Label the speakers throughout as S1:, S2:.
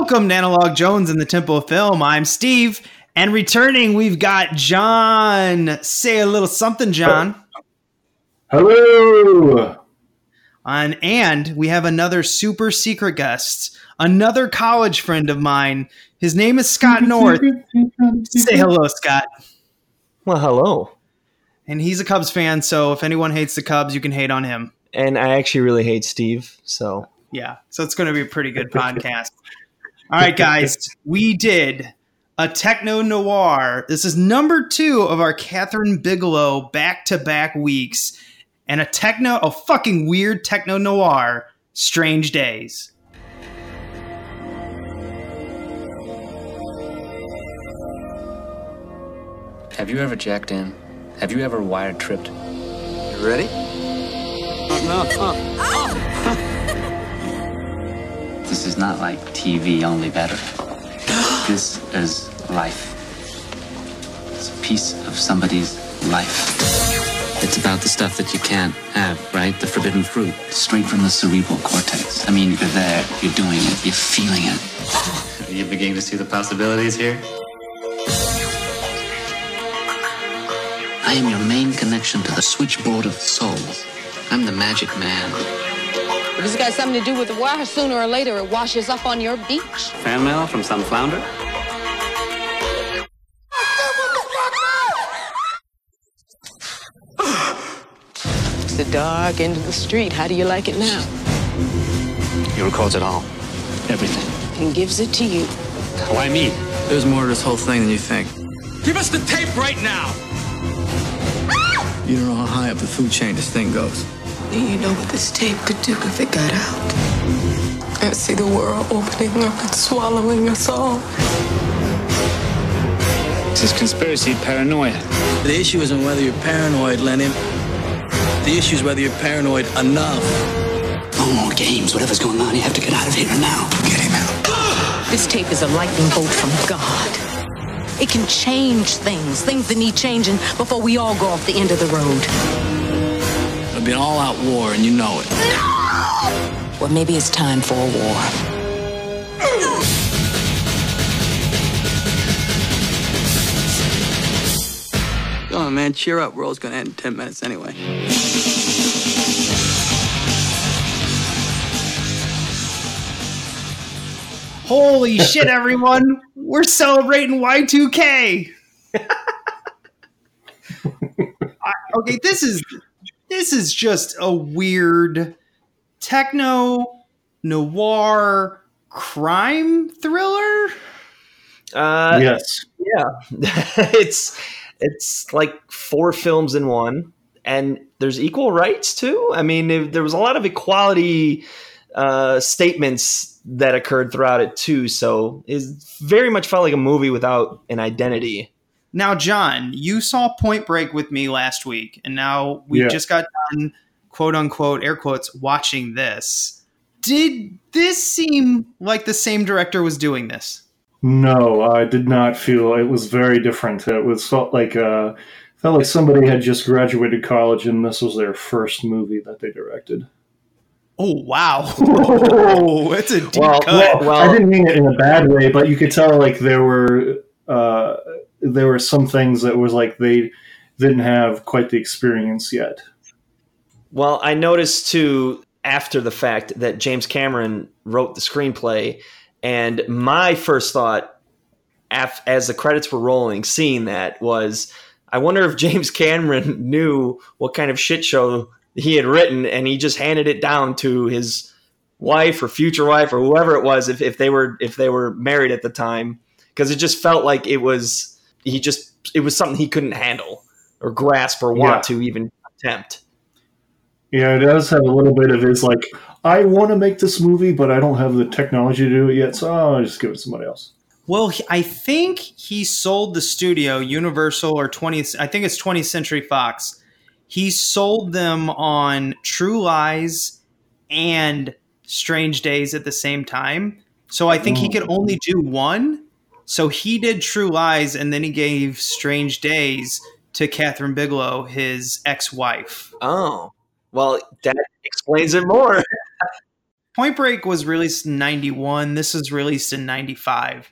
S1: Welcome to Analog Jones in the Temple of Film. I'm Steve, and returning, we've got John. Say a little something, John.
S2: Hello.
S1: On and we have another super secret guest, another college friend of mine. His name is Scott North. Say hello, Scott.
S3: Well, hello.
S1: And he's a Cubs fan, so if anyone hates the Cubs, you can hate on him.
S3: And I actually really hate Steve, so
S1: Yeah, so it's going to be a pretty good podcast. All right, guys, we did a techno noir. This is number two of our Kathryn Bigelow back to back weeks, and a techno, a fucking weird techno noir, Strange Days.
S4: Have you ever jacked in? Have you ever wired tripped?
S5: You ready?
S4: This is not like TV, only better. This is life. It's a piece of somebody's life. It's about the stuff that you can't have, right? The forbidden fruit. Straight from the cerebral cortex. I mean, you're there, you're doing it, you're feeling it. Are you beginning to see the possibilities here? I am your main connection to the switchboard of souls. I'm the magic man.
S6: If it's got something to do with the wire, sooner or later it washes up on your beach.
S4: Fan mail from some flounder?
S6: It's the dark end of the street. How do you like it now?
S4: He records it all. Everything.
S6: And gives it to you.
S4: Why me?
S7: There's more to this whole thing than you think.
S8: Give us the tape right now.
S7: You don't know how high up the food chain this thing goes.
S9: Do you know what this tape could do if it got out? I see the world opening up and swallowing us all.
S4: This is conspiracy paranoia.
S7: The issue isn't whether you're paranoid, Lennon. The issue is whether you're paranoid enough.
S4: No more games. Whatever's going on, you have to get out of here now. Get him out.
S6: This tape is a lightning bolt from God. It can change things, things that need changing before we all go off the end of the road.
S7: It'll be an all-out war, and you know it.
S6: Well, maybe it's time for a war.
S7: Come on, man, cheer up. World's gonna end in 10 minutes anyway.
S1: Holy shit, everyone! We're celebrating Y2K! okay, this is this is just a weird techno noir crime thriller.
S3: uh,
S2: yes.
S3: yeah, it's it's like four films in one, and there's equal rights too. I mean, if- there was a lot of equality uh, statements that occurred throughout it too. So it very much felt like a movie without an identity.
S1: Now, John, you saw Point Break with me last week, and now we
S2: Yeah.
S1: just got done, quote unquote, air quotes, watching this. Did this seem like the same director was doing this?
S2: No, I did not feel it was very different. It was felt like uh, felt like somebody had just graduated college and this was their first movie that they directed.
S1: Oh wow! Oh, it's a deep
S3: Well,
S1: cut.
S3: well-
S2: I didn't mean it in a bad way, but you could tell like there were uh, there were some things that was like they didn't have quite the experience yet.
S3: Well, I noticed too after the fact that James Cameron wrote the screenplay, and my first thought, as the credits were rolling, seeing that was, I wonder if James Cameron knew what kind of shit show he had written, and he just handed it down to his wife or future wife or whoever it was, if, if they were if they were married at the time, because it just felt like it was he just it was something he couldn't handle or grasp or want
S2: Yeah.
S3: to even attempt.
S2: Yeah, it does have a little bit of his like, I want to make this movie, but I don't have the technology to do it yet, so I'll just give it to somebody else.
S1: Well, I think he sold the studio, Universal or 20th, I think it's 20th Century Fox. He sold them on True Lies and Strange Days at the same time. So I think he mm. could only do one. So he did True Lies and then he gave Strange Days to Kathryn Bigelow, his ex wife.
S3: Oh, well, that explains it more.
S1: Point Break was released in 91. This was released in 95.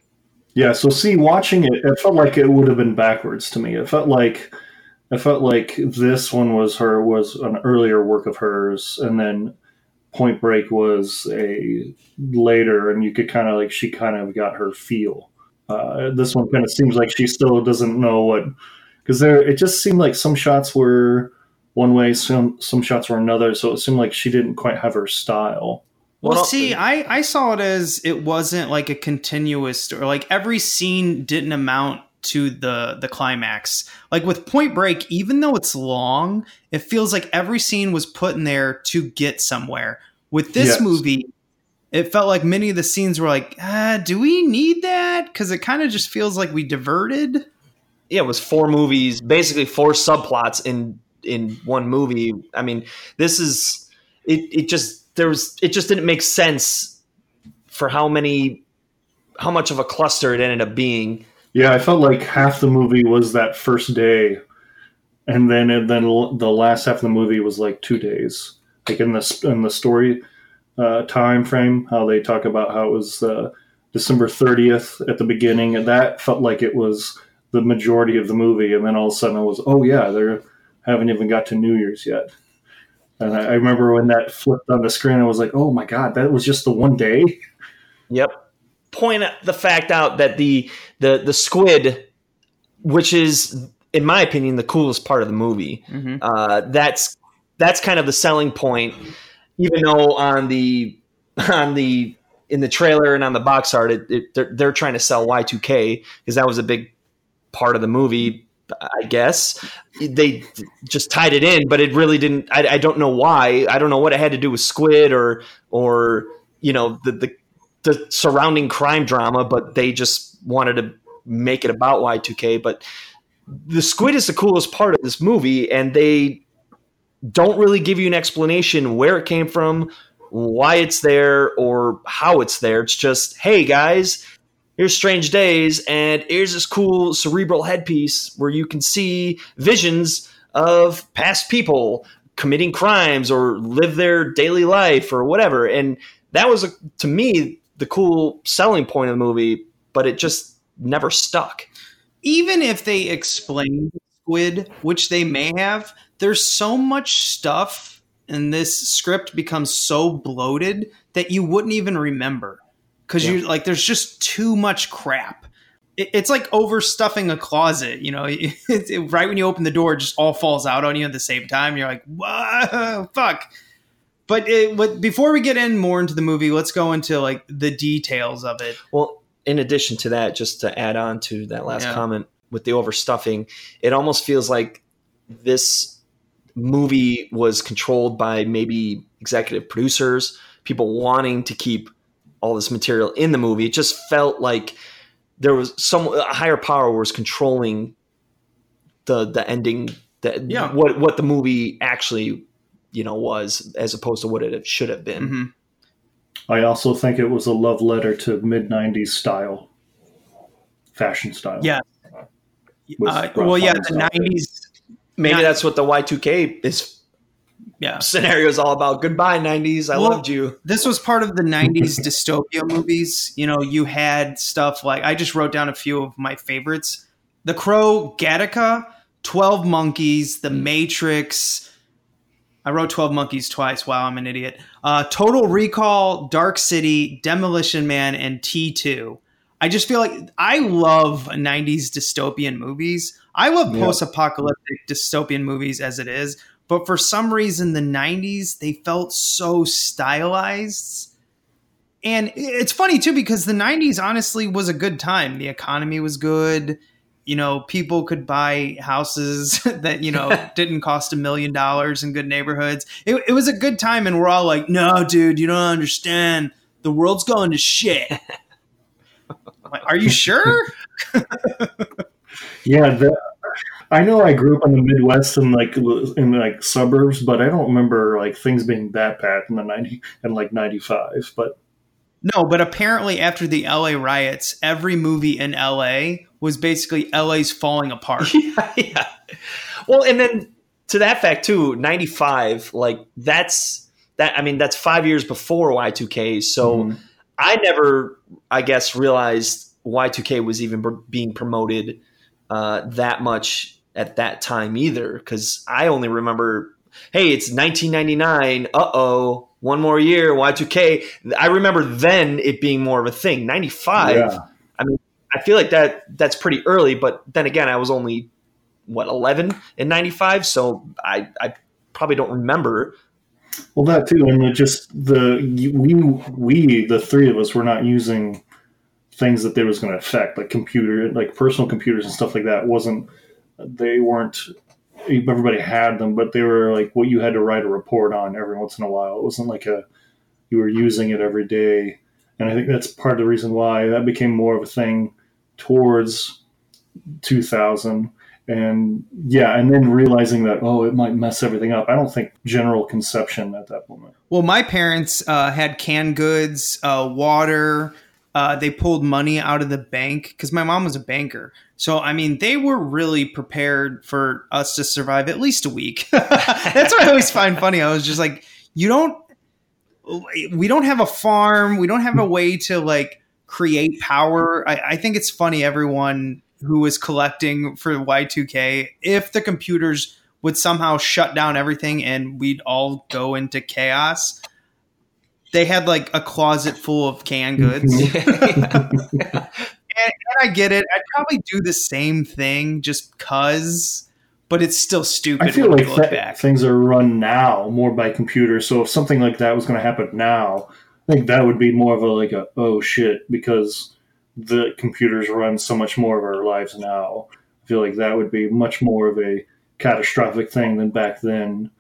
S2: Yeah, so see, watching it, it felt like it would have been backwards to me. It felt like it felt like this one was her was an earlier work of hers, and then Point Break was a later, and you could kind of like she kind of got her feel. Uh, this one kind of seems like she still doesn't know what because there it just seemed like some shots were one way, some some shots were another, so it seemed like she didn't quite have her style.
S1: Well,
S3: Well,
S1: see, I, I saw it as it wasn't like a continuous or like every scene didn't amount to the the climax. Like with Point Break, even though it's long, it feels like every scene was put in there to get somewhere. With this
S2: Yes.
S1: movie, it felt like many of the scenes were like, ah, do we need that? Because it kind of just feels like we diverted.
S3: yeah, it was four movies, basically four subplots in in one movie. I mean, this is it. It just there was it just didn't make sense for how many how much of a cluster it ended up being.
S2: Yeah, I felt like half the movie was that first day, and then and then the last half of the movie was like two days. Like in the in the story uh, time frame, how they talk about how it was uh, December thirtieth at the beginning, and that felt like it was the majority of the movie, and then all of a sudden it was, oh yeah, they haven't even got to New Year's yet. And I, I remember when that flipped on the screen, I was like, oh my god, that was just the one day.
S3: Yep. Point the fact out that the the the squid, which is in my opinion the coolest part of the movie,
S1: Mhm.
S3: uh, that's that's kind of the selling point. Even though on the on the in the trailer and on the box art, it, it, they're, they're trying to sell Y2K because that was a big part of the movie. I guess they just tied it in, but it really didn't. I, I don't know why. I don't know what it had to do with Squid or or you know the the the surrounding crime drama, but they just wanted to make it about Y2K. But the squid is the coolest part of this movie, and they don't really give you an explanation where it came from, why it's there, or how it's there. It's just, hey guys, here's Strange Days, and here's this cool cerebral headpiece where you can see visions of past people committing crimes or live their daily life or whatever. And that was, a, to me, the cool selling point of the movie, but it just never stuck.
S1: even if they explained squid which they may have there's so much stuff and this script becomes so bloated that you wouldn't even remember. Because you like there's just too much crap. It, it's like overstuffing a closet you know? It, it- right when you open the door it just all falls out on you at the same time. You're like whoa fuck. But what, before we get in more into the movie let's go into like the details of it.
S3: Well, in addition to that, just to add on to that last
S1: Yeah.
S3: comment with the overstuffing, it almost feels like this movie was controlled by maybe executive producers, people wanting to keep all this material in the movie. It just felt like there was some a higher power was controlling the the ending that
S1: Yeah.
S3: what what the movie actually you know was as opposed to what it should have been.
S1: Mhm.
S2: I also think it was a love letter to mid '90s style, fashion style.
S1: yeah uh, well yeah the
S2: out there.
S1: 90s
S3: Maybe that's what the Y2K is
S1: yeah.
S3: scenario is all about. Goodbye, 90s. I
S1: Well-
S3: loved you.
S1: this was part of the 90s dystopia movies. You know you had stuff like i just wrote down a few of my favorites. The crow gattaca 12 monkeys the matrix. I wrote 12 monkeys twice. Wow i'm an idiot. Uh, total recall dark city demolition man and t2 i just feel like i love 90s dystopian movies i love
S2: Yeah.
S1: post-apocalyptic dystopian movies as it is but for some reason the 90s they felt so stylized. And it's funny too because the 90s honestly was a good time. The economy was good. You know people could buy houses that you know didn't cost a million dollars in good neighborhoods. It, it was a good time and we're all like no dude you don't understand. The world's going to shit. Like, are you sure?
S2: Yeah, the, I know I grew up in the Midwest and like in like suburbs, but I don't remember like things being that bad in the ninety and like ninety five. But
S1: no, but apparently after the LA riots, every movie in LA was basically LA's falling apart.
S3: yeah, yeah. Well, and then to that fact too, 95, like that's that I mean that's 5 years before Y2K, so
S2: Mhm.
S3: I never I guess realized Y2K was even b- being promoted uh, that much at that time either cuz I only remember hey, it's 1999. Uh-oh, one more year Y2K. I remember then it being more of a thing. 95
S2: yeah,
S3: I mean, I feel like that that's pretty early, but then again, I was only what 11 in 95, so I I probably don't remember.
S2: well that too, and it just the we we the three of us were not using things that they was going to affect, like computer, like personal computers and stuff like that. wasn't They weren't. Everybody had them, but they were like what you had to write a report on every once in a while. It wasn't like a you were using it every day, and I think that's part of the reason why that became more of a thing towards 2000 and yeah and then realizing that oh it might mess everything up i don't think general conception at that moment
S1: Well, my parents uh, had canned goods, uh, water. Uh, they pulled money out of the bank because my mom was a banker. So, I mean, they were really prepared for us to survive at least a week. That's what I always find funny. I was just like, you don't, we don't have a farm. We don't have a way to like create power. I, I think it's funny, everyone who was collecting for Y2K, if the computers would somehow shut down everything and we'd all go into chaos. They had like a closet full of canned goods.
S2: Mm-hmm.
S1: and, and I get it. I'd probably do the same thing just cuz, but it's still stupid
S2: i feel like
S1: look
S2: th-
S1: back.
S2: things are run now more by computers so if something like that was going to happen now i think that would be more of a like a oh shit because the computers run so much more of our lives now i feel like that would be much more of a catastrophic thing than back then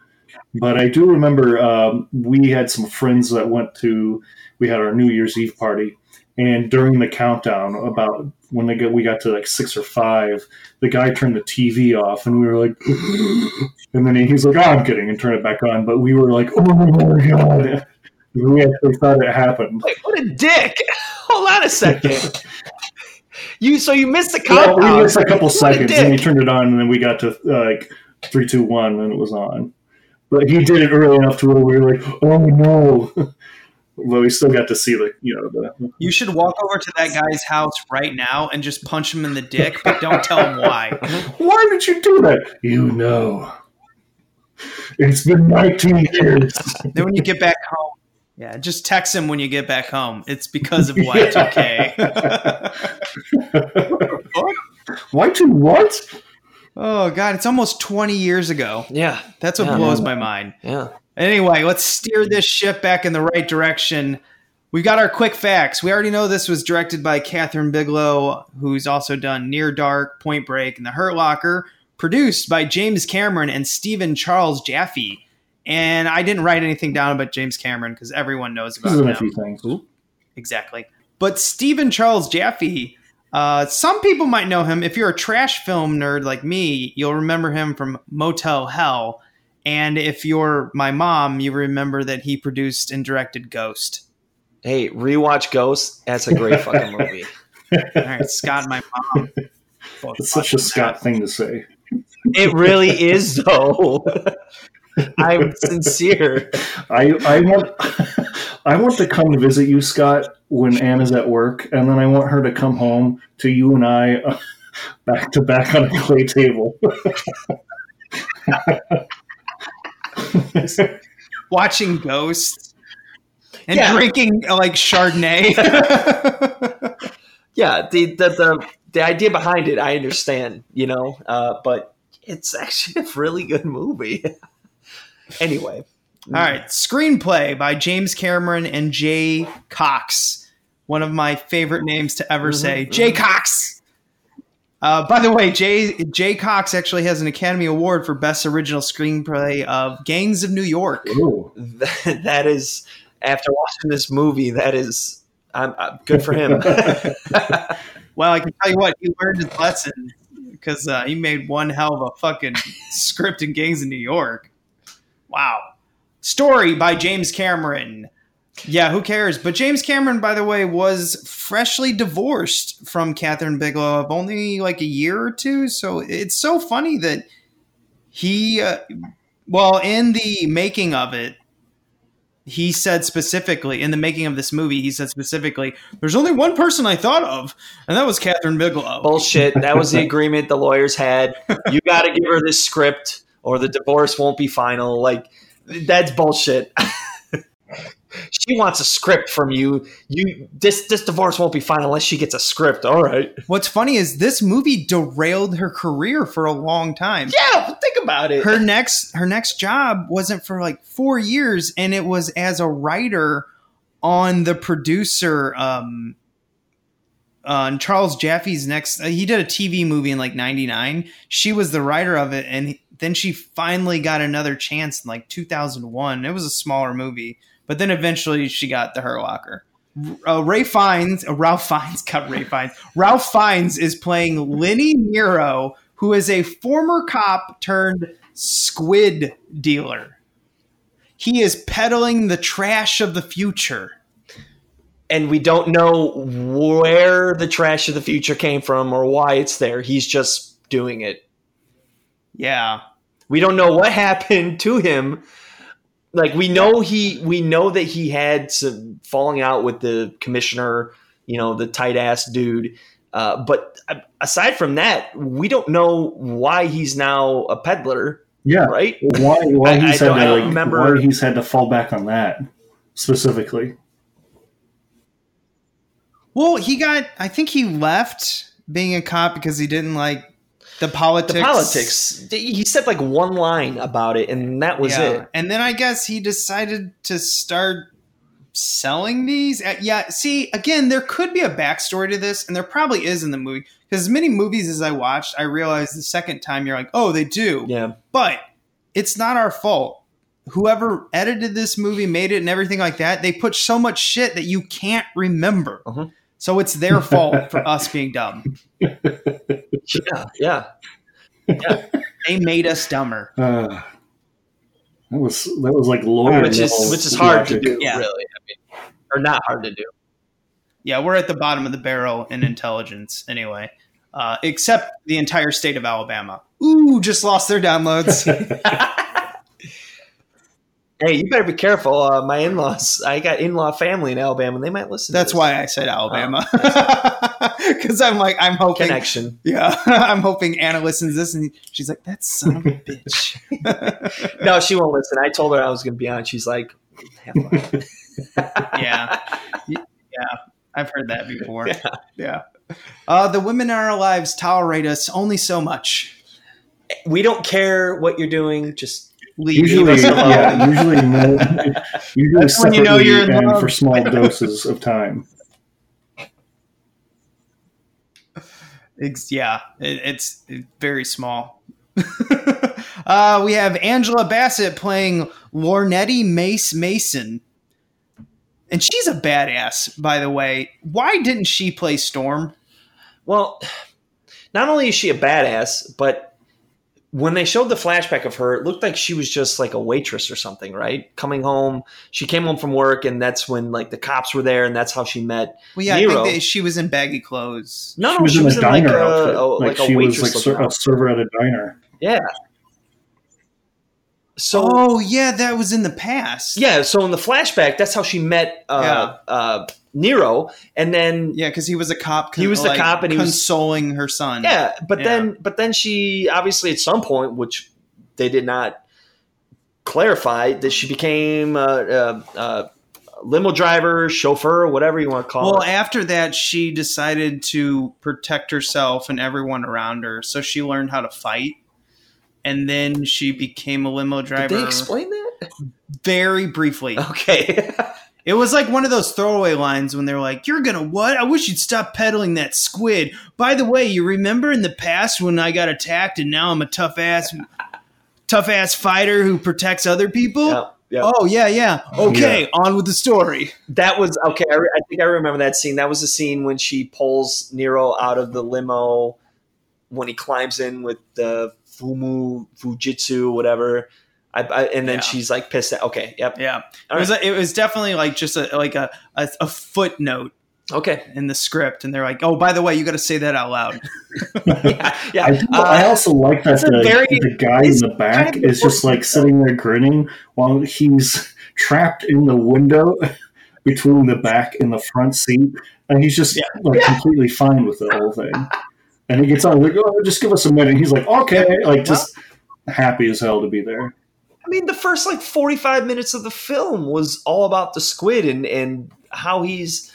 S2: but I do remember um, we had some friends that went to we had our New Year's Eve party, and during the countdown, about when they get we got to like six or five, the guy turned the TV off, and we were like, and then he was like, "Oh, I'm kidding," and turned it back on. But we were like, "Oh my god!" We actually thought it happened.
S3: Wait, what a dick! Hold on a second. you so you missed the countdown.
S2: we missed a couple
S3: What a
S2: seconds, and he turned it on, and then we got to uh, like three, two, one, and it was on. But he did it early enough to where we were like, "Oh no!" But we still got to see the, you know, the.
S1: You should walk over to that guy's house right now and just punch him in the dick, but don't tell him why.
S2: Why did you do that? You know, it's been 19 years.
S1: Then when you get back home, yeah, just text him when you get back home. It's because of Y2K.
S2: Why to what?
S1: oh god, it's almost 20 years ago.
S3: Yeah,
S1: That's what
S3: Yeah.
S1: blows my mind.
S3: yeah.
S1: Anyway, let's steer this ship back in the right direction. We've got our quick facts. We already know this was directed by Kathryn Bigelow, who's also done Near Dark, Point Break, and The Hurt Locker. Produced by James Cameron and Steven-Charles Jaffe. And I didn't write anything down about James Cameron because everyone knows
S2: This
S1: about
S2: is
S1: him.
S2: a few things.
S1: Exactly. But Steven-Charles Jaffe, uh, some people might know him. If you're a trash film nerd like me, you'll remember him from Motel Hell. And if you're my mom, you remember that he produced and directed Ghost.
S3: Hey, rewatch Ghost. That's a great fucking movie.
S1: All right, Scott my mom. both
S2: It's such a Scott
S1: that.
S2: thing to say.
S3: It really is, though. I'm sincere.
S2: I, I want I want to come to visit you, Scott, when Anna's at work, and then I want her to come home to you and I uh, back to back on a clay table.
S1: Watching ghosts and
S3: Yeah.
S1: drinking like Chardonnay.
S3: Yeah, the, the the the idea behind it, I understand, you know, uh, but it's actually a really good movie. anyway,
S1: All right, screenplay by James Cameron and Jay Cocks. One of my favorite names to ever say, Jay Cocks. Uh, by the way, Jay Jay Cocks actually has an Academy Award for Best Original Screenplay of Gangs of New York.
S2: Ooh.
S3: that, that is after watching this movie, that is I'm, I'm good for him.
S1: Well, I can tell you what, he learned his lesson because uh, he made one hell of a fucking script in Gangs of New York. Wow. Story by James Cameron. Yeah, who cares? But James Cameron, by the way, was freshly divorced from Kathryn Bigelow of only like a year or two. So it's so funny that he, uh, well, in the making of it, he said specifically in the making of this movie, he said specifically, "There's only one person I thought of, and that was Kathryn Bigelow."
S3: Bullshit. That was the agreement the lawyers had. You got to give her this script, or the divorce won't be final. Like that's bullshit. she wants a script from you. You this this divorce won't be final unless she gets a script. All right.
S1: What's funny is this movie derailed her career for a long time.
S3: Yeah, think about it.
S1: Her next her next job wasn't for like four years, and it was as a writer on the producer um on Charles Jaffe's next. Uh, he did a TV movie in like '99. She was the writer of it, and he- then she finally got another chance in like 2001. It was a smaller movie, but then eventually she got the Hurt Locker. Uh, Ray Fiennes, uh, Ralph Fiennes, got Ray Fiennes. Ralph Fiennes is playing Lenny Nero, who is a former cop turned squid dealer. He is peddling the trash of the future.
S3: and we don't know where the trash of the future came from or why it's there. He's just doing it.
S1: Yeah.
S3: We don't know what happened to him. Like we know he we know that he had some falling out with the commissioner, you know, the tight ass dude. Uh, but aside from that, we don't know why he's now a peddler.
S2: Yeah.
S3: Right?
S2: Why? Why
S3: I- I
S2: had
S3: don't- I
S2: to like,
S3: remember-
S2: Why he's had to fall back on that specifically?
S1: Well, he got. I think he left being a cop because he didn't like the politics.
S3: The politics. He said like one line about it, and that was
S1: Yeah.
S3: it.
S1: And then I guess he decided to start selling these. Uh, yeah. See, again, there could be a backstory to this, and there probably is in the movie. Because as many movies as I watched, I realized the second time you're like, oh, they do.
S3: Yeah.
S1: But it's not our fault. Whoever edited this movie, made it, and everything like that, they put so much shit that you can't remember.
S3: Uh-huh.
S1: So it's their fault for us being dumb.
S3: Yeah, yeah.
S1: They made us dumber.
S2: Uh, that was that was like lawyer
S3: which is which is hard to do,
S1: Yeah.
S3: really. I mean, or not hard to do.
S1: Yeah, we're at the bottom of the barrel in intelligence anyway. Uh, except the entire state of Alabama. Ooh, just lost their downloads.
S3: Hey, you better be careful. Uh, my in-laws, I got in-law family in Alabama, and they might listen.
S1: That's why I said Alabama. Because I'm like, I'm hoping.
S3: connection.
S1: Yeah, I'm hoping Anna listens to this and she's like, that son of a bitch.
S3: No, she won't listen. I told her I was going to be on. She's like,
S1: yeah. Yeah. I've heard that before. Yeah. Uh, the women in our lives tolerate us only so much.
S3: we don't care what you're doing. Just
S2: Usually,
S1: us alone.
S2: yeah, usually, no, usually
S1: That's when you know you're in love.
S2: for small doses of time.
S1: Ex- yeah, it, it's, it's very small. uh, we have Angela Bassett playing Lornette Mace Mason. And she's a badass, by the way. Why didn't she play Storm?
S3: well, not only is she a badass, but when they showed the flashback of her, it looked like she was just like a waitress or something, right? Coming home, she came home from work, and that's when like the cops were there, and that's how she met
S1: Well, yeah, I
S3: Nero.
S1: think that she was in baggy clothes.
S3: no,
S2: she was
S3: she
S2: in
S3: was
S2: a
S3: in like
S2: diner
S3: a,
S2: outfit.
S3: a-
S2: like,
S3: like a
S2: she was
S3: waitress.
S2: like ser- a server at a diner.
S3: Yeah. So
S1: Oh, yeah, that was in the past.
S3: yeah, so in the flashback, that's how she met uh, uh, Nero, and then
S1: Yeah, because he was a cop.
S3: He was the
S1: like,
S3: cop and he was-
S1: consoling her son.
S3: yeah, but
S1: Yeah.
S3: then but then she obviously at some point, which they did not clarify, that she became a, a, a limo driver, chauffeur, whatever you want to call
S1: Well,
S3: it.
S1: after that, she decided to protect herself and everyone around her. So she learned how to fight. And then she became a limo driver.
S3: Did they explain that?
S1: Very briefly.
S3: Okay.
S1: It was like one of those throwaway lines when they're like, You're gonna what? I wish you'd stop peddling that squid. By the way, you remember in the past when I got attacked and now I'm a tough ass tough ass fighter who protects other people?
S3: Yeah. Yeah.
S1: Oh yeah, yeah. Okay, on with the story.
S3: That was okay. I, re- I think I remember that scene. That was the scene when she pulls Nero out of the limo when he climbs in with the Fumu Fujitsu, whatever. I, I, and then
S1: Yeah.
S3: she's like pissed at. Okay, yep.
S1: Yeah,
S3: All
S1: it was
S3: right.
S1: a, it was definitely like just a like a, a a footnote
S3: Okay.
S1: in the script, and they're like, "Oh, by the way, you got to say that out loud."
S3: Yeah. yeah.
S2: I, do, I
S3: Uh,
S2: also like that the,
S3: very-
S2: the guy in the back
S3: kind of
S2: is just like sitting there grinning while he's trapped in the window between the back and the front seat, and he's just like completely fine with the whole thing. And he gets on like, "Oh, just give us a minute." He's like, "Okay," like just happy as hell to be there.
S3: I mean, the first like 45 minutes of the film was all about the squid and, and how he's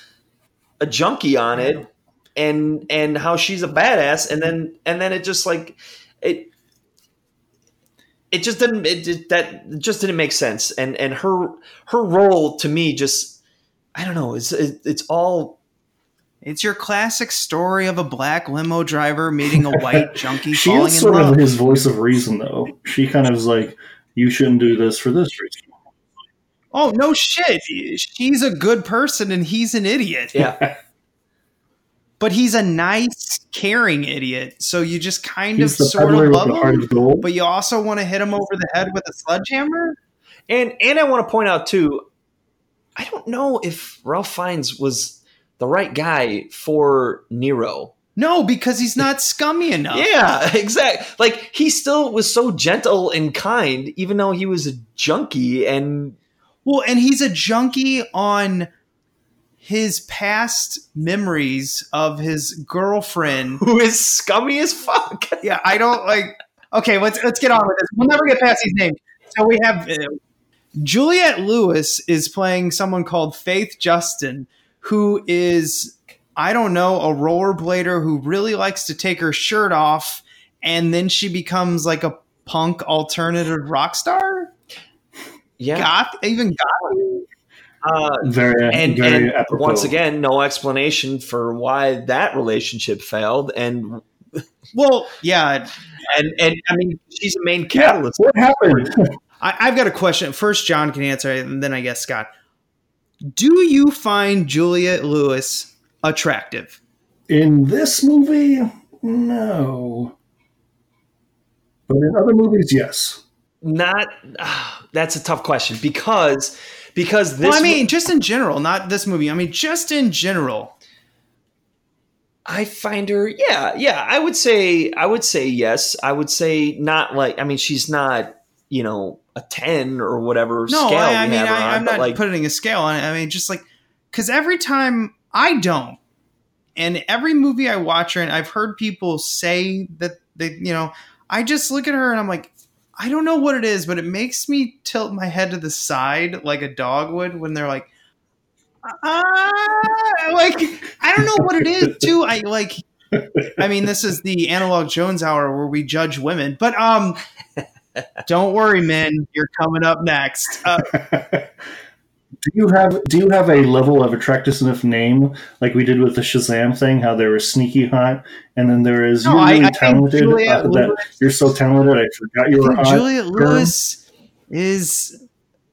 S3: a junkie on it and and how she's a badass and then and then it just like it it just didn't it just, that just didn't make sense and and her her role to me just I don't know it's it, it's all
S1: It's your classic story of a black limo driver meeting a white junkie
S2: She
S1: falling
S2: is
S1: in
S2: sort
S1: love.
S2: of his voice of reason, though. She kind of is like, "You shouldn't do this for this reason."
S1: Oh no shit! She's a good person and he's an idiot.
S3: yeah
S1: but he's a nice, caring idiot. So you just kind
S2: He's
S1: of sort of love him,
S2: gold.
S1: but you also want to hit him over the head with a sledgehammer.
S3: And and I want to point out too, I don't know if Ralph Fiennes was the right guy for Nero.
S1: No, because he's not scummy enough.
S3: Yeah, exactly. Like he still was so gentle and kind, even though he was a junkie. And
S1: Well, and he's a junkie on his past memories of his girlfriend.
S3: who is scummy as fuck.
S1: yeah, I don't like. Okay, let's let's get on with this. We'll never get past these names. So we have uh, Juliette Lewis is playing someone called Faith Justin, who is I don't know a rollerblader who really likes to take her shirt off, and then she becomes like a punk alternative rock star.
S3: Yeah.
S1: Goth, even goth.
S3: Uh,
S2: Very,
S3: and,
S2: very
S3: and once again, no explanation for why that relationship failed. And
S1: Well, yeah,
S3: and and I mean, she's a main
S2: yeah,
S3: catalyst.
S2: what happened?
S1: I, I've got a question. First, John can answer it, and then I guess Scott. Do you find Juliette Lewis attractive?
S2: In this movie, no. But in other movies, yes.
S3: Not ah, that's a tough question because because this
S1: well, I mean, just in general, not this movie. I mean, just in general.
S3: I find her, yeah, yeah. I would say, I would say yes. I would say not like. I mean, she's not, you know, a ten or whatever
S1: No,
S3: scale.
S1: I, I mean, I,
S3: on,
S1: I'm not
S3: like.
S1: putting a scale on it. I mean, just like because every time I don't, and every movie I watch her, and I've heard people say that they, you know, I just look at her and I'm like, I don't know what it is, but it makes me tilt my head to the side like a dog would when they're like, ah, like I don't know what it is too. I like. I mean, this is the analog Jones hour where we judge women, but um, don't worry, men, you're coming up next. Uh,
S2: do you have do you have a level of attractiveness enough name like we did with the Shazam thing? How there was sneaky hot, and then there is
S1: No,
S2: you're
S1: I-
S2: really
S1: I think
S2: talented. Uh, that you're so talented, I forgot you
S1: I
S2: were hot. Juliette.
S1: Lewis is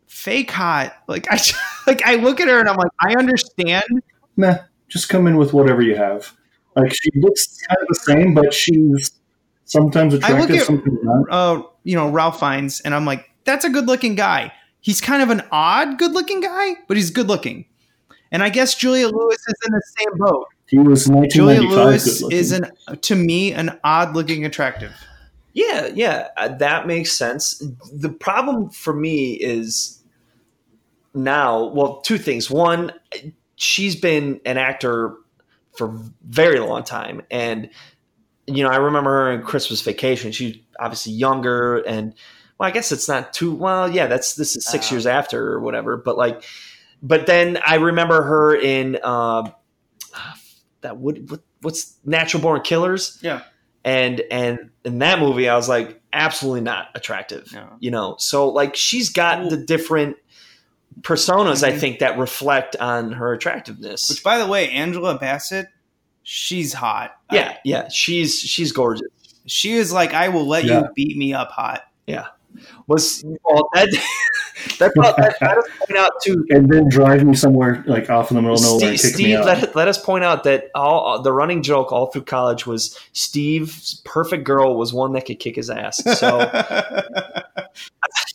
S1: fake hot. Like I like I look at her and I'm like, I understand.
S2: Meh, just come in with whatever you have. Like she looks kind of the same, but she's sometimes attractive.
S1: I look at
S2: sometimes not.
S1: uh, you know, Ralph Fiennes, and I'm like, that's a good looking guy. He's kind of an odd good looking guy, but he's good looking. And I guess Julia Lewis is in the same boat.
S2: He was
S1: Julia
S2: 1995
S1: Lewis is an to me an odd looking attractive.
S3: Yeah, yeah, uh, that makes sense. The problem for me is now, well, two things. One, she's been an actor for a very long time, and you know, I remember her in Christmas Vacation. She's obviously younger, and well, I guess it's not too well. Yeah, that's this is six
S1: Uh.
S3: years after or whatever. But like, but then I remember her in uh, that would what, what's Natural Born Killers
S1: Yeah.
S3: and and in that movie i was like absolutely not attractive
S1: No.
S3: you know so like she's got the different personas i
S1: Mhm.
S3: think that reflect on her attractiveness
S1: Which by the way, Angela Bassett, she's hot.
S3: yeah yeah she's she's gorgeous
S1: She is like, I will let
S2: Yeah.
S1: you beat me up hot.
S3: yeah was well, that that, that, that let us point out too.
S2: and then drive me somewhere like off in the middle of nowhere
S3: Steve,
S2: and kick me
S3: Steve
S2: out.
S3: let, let us point out that all the running joke all through college was Steve's perfect girl was one that could kick his ass. So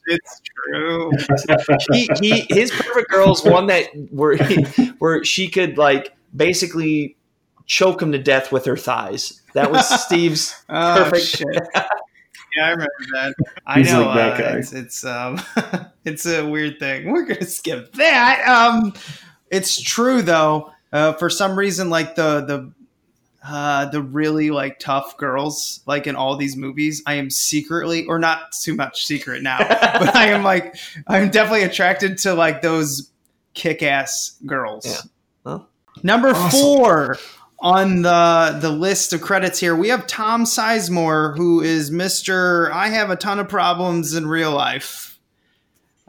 S1: it's true.
S3: he, he his perfect girl is one that where he, where she could like basically choke him to death with her thighs. That was Steve's
S1: Oh,
S3: perfect.
S1: Yeah, I remember that. I
S2: He's
S1: know
S2: like that
S1: uh. It's, it's um, it's a weird thing. We're gonna skip that. Um, it's true though. Uh, for some reason, like the the uh, the really like tough girls, like in all these movies, I am secretly, or not too much secret now, but I am like, I'm definitely attracted to like those kick ass girls.
S3: Yeah. Well,
S1: Number four on the the list of credits here, we have Tom Sizemore, who is Mister. I have a ton of problems in real life.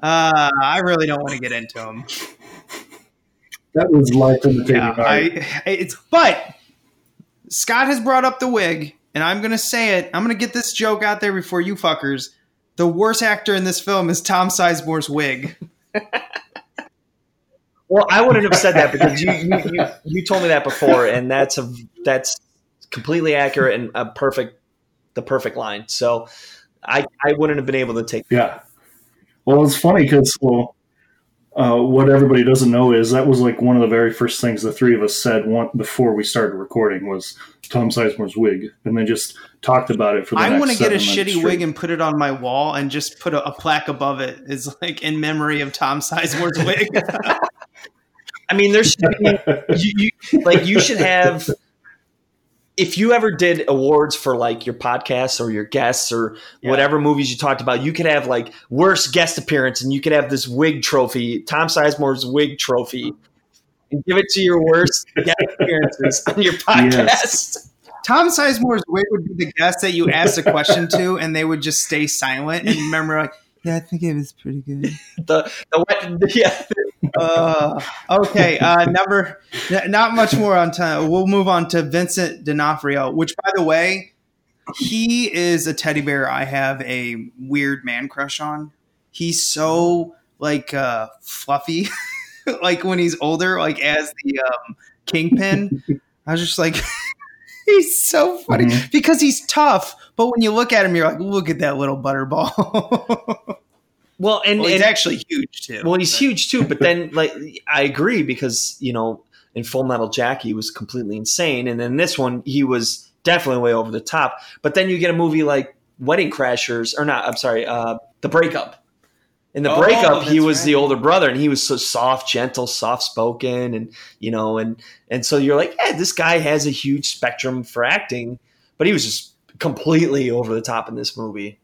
S1: Uh, I really don't want to get into him.
S2: that was life imitating
S1: Yeah,
S2: art.
S1: I it's but Scott has brought up the wig, and I'm gonna say it. I'm gonna get this joke out there before you fuckers. The worst actor in this film is Tom Sizemore's wig.
S3: Well, I wouldn't have said that because you, you you you told me that before, and that's a that's completely accurate and a perfect the perfect line. So I I wouldn't have been able to take.
S2: Yeah. Well, it's funny because well, uh, what everybody doesn't know is that was like one of the very first things the three of us said one, before we started recording was Tom Sizemore's wig, and then just talked about it for. the
S1: I want to get a shitty
S2: straight.
S1: wig and put it on my wall and just put a, a plaque above it is like in memory of Tom Sizemore's wig.
S3: I mean, there's you, you like you should have. If you ever did awards for like your podcasts or your guests or
S1: Yeah.
S3: whatever movies you talked about, you could have like worst guest appearance, and you could have this wig trophy, Tom Sizemore's wig trophy, and give it to your worst guest appearances on your podcast.
S1: Tom Sizemore's wig would be the guest that you asked a question to, and they would just stay silent and remember, like, yeah, I think it was pretty good.
S3: The the yeah,
S1: Uh, okay, uh, number not much more on time. We'll move on to Vincent D'Onofrio, which, by the way, he is a teddy bear I have a weird man crush on. He's so like uh, fluffy, like when he's older, like as the um, kingpin. I was just like, he's so funny
S2: Mhm.
S1: because he's tough, but when you look at him, you're like, look at that little butterball.
S3: well, and,
S1: well, he's
S3: and
S1: actually huge too.
S3: well, he's
S1: but-
S3: huge too. But then, like, I agree because you know, in Full Metal Jacket, he was completely insane, and in this one, he was definitely way over the top. But then you get a movie like Wedding Crashers, or not? I'm sorry, uh, The Breakup. In the
S1: Oh,
S3: breakup, he was the older brother, and he was so soft, gentle, soft spoken, and you know, and and so you're like, yeah, this guy has a huge spectrum for acting, but he was just completely over the top in this movie.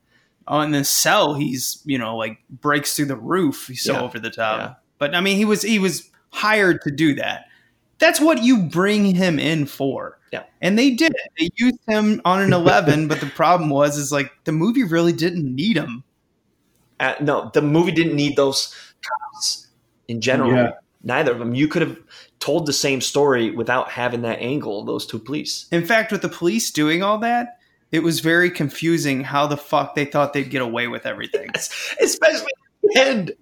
S1: Oh, in the cell, he's you know like breaks through the roof. He's so
S3: Yeah.
S1: over the top.
S3: Yeah.
S1: But I mean, he was he was hired to do that. That's what you bring him in for.
S3: Yeah.
S1: And they did. They used him on an eleven, but the problem was is like the movie really didn't need him.
S3: Uh, no, the movie didn't need those cops in general.
S2: Yeah.
S3: Neither of them. You could have told the same story without having that angle. Those two police.
S1: In fact, with the police doing all that, it was very confusing how the fuck they thought they'd get away with everything.
S3: especially at the end.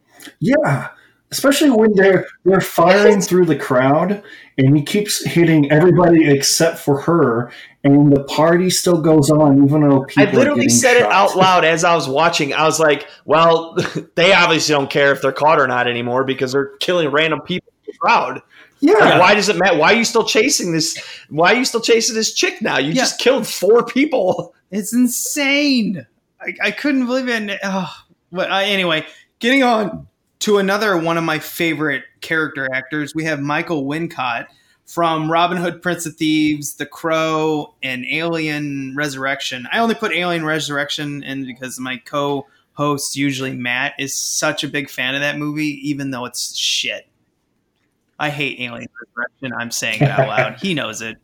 S2: Yeah, especially when they're they're firing through the crowd, and he keeps hitting everybody except for her, and the party still goes on even though people.
S3: I literally
S2: getting
S3: said it out loud as I was watching. I was like, "Well, they obviously don't care if they're caught or not anymore because they're killing random people in the crowd.
S2: Yeah,
S3: Like, why does it matter? Why are you still chasing this? Why are you still chasing this chick now? You
S1: Yeah.
S3: just killed four people."
S1: It's insane. I, I couldn't believe it. Oh, but uh, anyway, getting on to another one of my favorite character actors, we have Michael Wincott from Robin Hood, Prince of Thieves, The Crow, and Alien Resurrection. I only put Alien Resurrection in because my co-host, usually Matt, is such a big fan of that movie, even though it's shit. I hate Alien Resurrection. I'm saying it out loud. He knows it.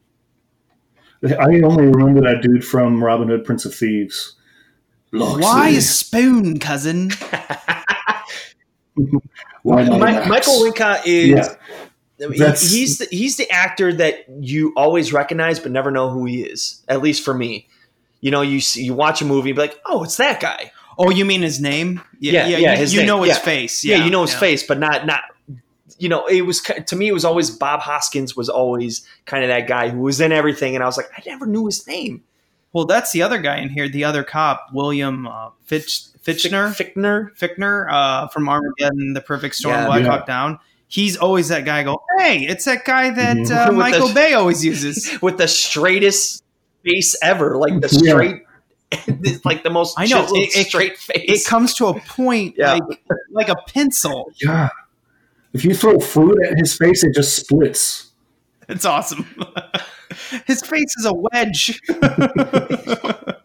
S2: I only remember that dude from Robin Hood, Prince of Thieves. Loxley.
S1: Why a spoon, cousin?
S2: Why not
S3: Mi- Michael Wincott is
S2: Yeah. That's-
S3: he's the, he's the actor that you always recognize but never know who he is. At least for me, you know, you see, you watch a movie, and be like, oh, it's that guy.
S1: Oh, you mean his name?
S3: Yeah, yeah,
S1: you,
S3: his
S1: you
S3: name,
S1: know his
S3: yeah.
S1: face.
S3: Yeah,
S1: Yeah,
S3: you know his
S1: yeah.
S3: face, but not not. You know, it was to me. It was always Bob Hoskins was always kind of that guy who was in everything, and I was like, I never knew his name.
S1: Well, that's the other guy in here, the other cop, William uh, Fitch, Fitchner,
S3: Fichtner.
S1: Fichtner uh, from Armageddon, The Perfect Storm,
S3: Yeah.
S1: Black
S2: Yeah.
S1: Hawk Down. He's always that guy. Go, hey, it's that guy that
S2: Mhm.
S1: uh, Michael
S3: the-
S1: Bay always uses.
S3: with the straightest face ever, like the
S2: Yeah.
S3: straight, it's like the most
S1: I know, it- it-
S3: straight face.
S1: It comes to a point
S3: Yeah.
S1: like like a pencil.
S2: Yeah. If you throw food at his face, it just splits.
S1: It's awesome. His face is a wedge. the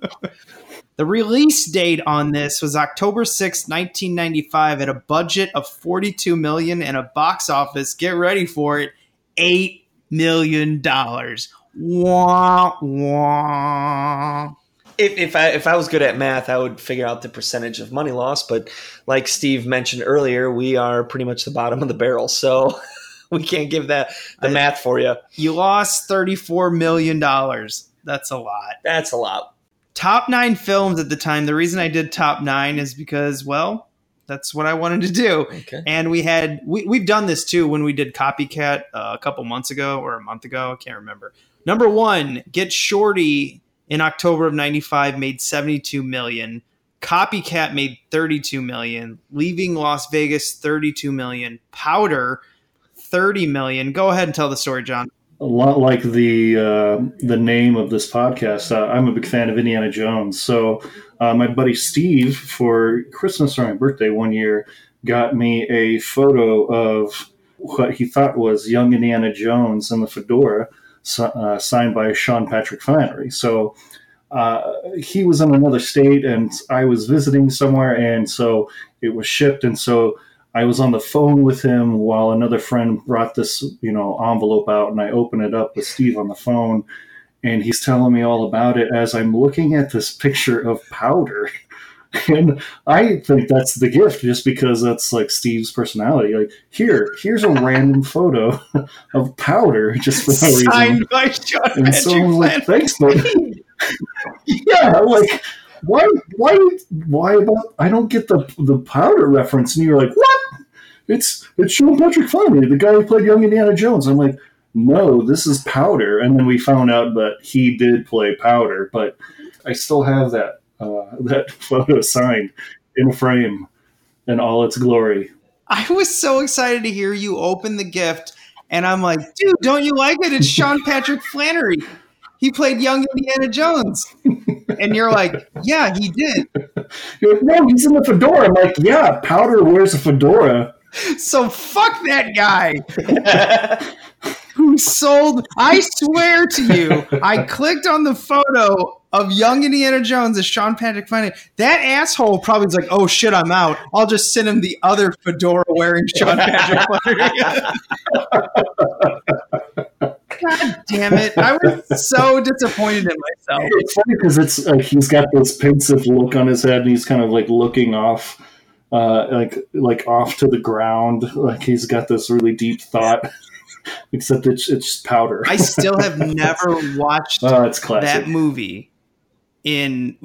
S1: release date on this was October sixth, 1995 at a budget of 42 million and a box office, get ready for it, 8 million dollars. Wah wah.
S3: If, if I if I was good at math, I would figure out the percentage of money lost. But like Steve mentioned earlier, we are pretty much the bottom of the barrel, so we can't give that the
S1: I-
S3: math for you.
S1: You lost 34 million dollars. That's a lot.
S3: That's a lot.
S1: top nine films at the time. The reason I did top nine is because, well, that's what I wanted to do.
S3: Okay.
S1: And we had we, we've done this too when we did Copycat uh, a couple months ago or a month ago. I can't remember. Number one, Get Shorty in October of '95 made 72 million. Copycat made 32 million. Leaving Las Vegas 32 million. Powder 30 million. Go ahead and tell the story, John.
S2: A lot like the uh, the name of this podcast. Uh, I'm a big fan of Indiana Jones. So uh, my buddy Steve, for Christmas or my birthday one year, got me a photo of what he thought was young Indiana Jones in the fedora, uh, signed by Sean Patrick Flanery. So uh, he was in another state, and I was visiting somewhere, and so it was shipped, and so I was on the phone with him while another friend brought this, you know, envelope out, and I open it up with Steve on the phone, and he's telling me all about it as I'm looking at this picture of powder. And I think that's the gift, just because that's like Steve's personality. Like, here, here's a random photo of powder, just for no reason.
S1: Signed by Sean
S2: And so I was like, thanks, but yeah, like why, why, why about? I don't get the the powder reference, and you're like, what? It's it's Sean Patrick Flanery, the guy who played young Indiana Jones. I'm like, no, this is Powder, and then we found out that he did play Powder, but I still have that uh, that photo signed in a frame in all its glory.
S1: I was so excited to hear you open the gift, and I'm like, dude, don't you like it? It's Sean Patrick Flanery. He played young Indiana Jones. And you're like, yeah, he did.
S2: You're like, no, he's in the fedora. I'm like, yeah, Powder wears a fedora.
S1: So fuck that guy who sold. I swear to you, I clicked on the photo of young Indiana Jones as Sean Patrick Flanery. That asshole probably was like, oh shit, I'm out. I'll just send him the other fedora wearing Sean Patrick Flanery. God damn it. I was so disappointed in myself.
S2: It's funny because it's like he's got this pensive look on his head, and he's kind of like looking off, uh, like like off to the ground, like he's got this really deep thought. Except it's it's powder.
S1: I still have never watched
S2: Oh,
S1: that movie in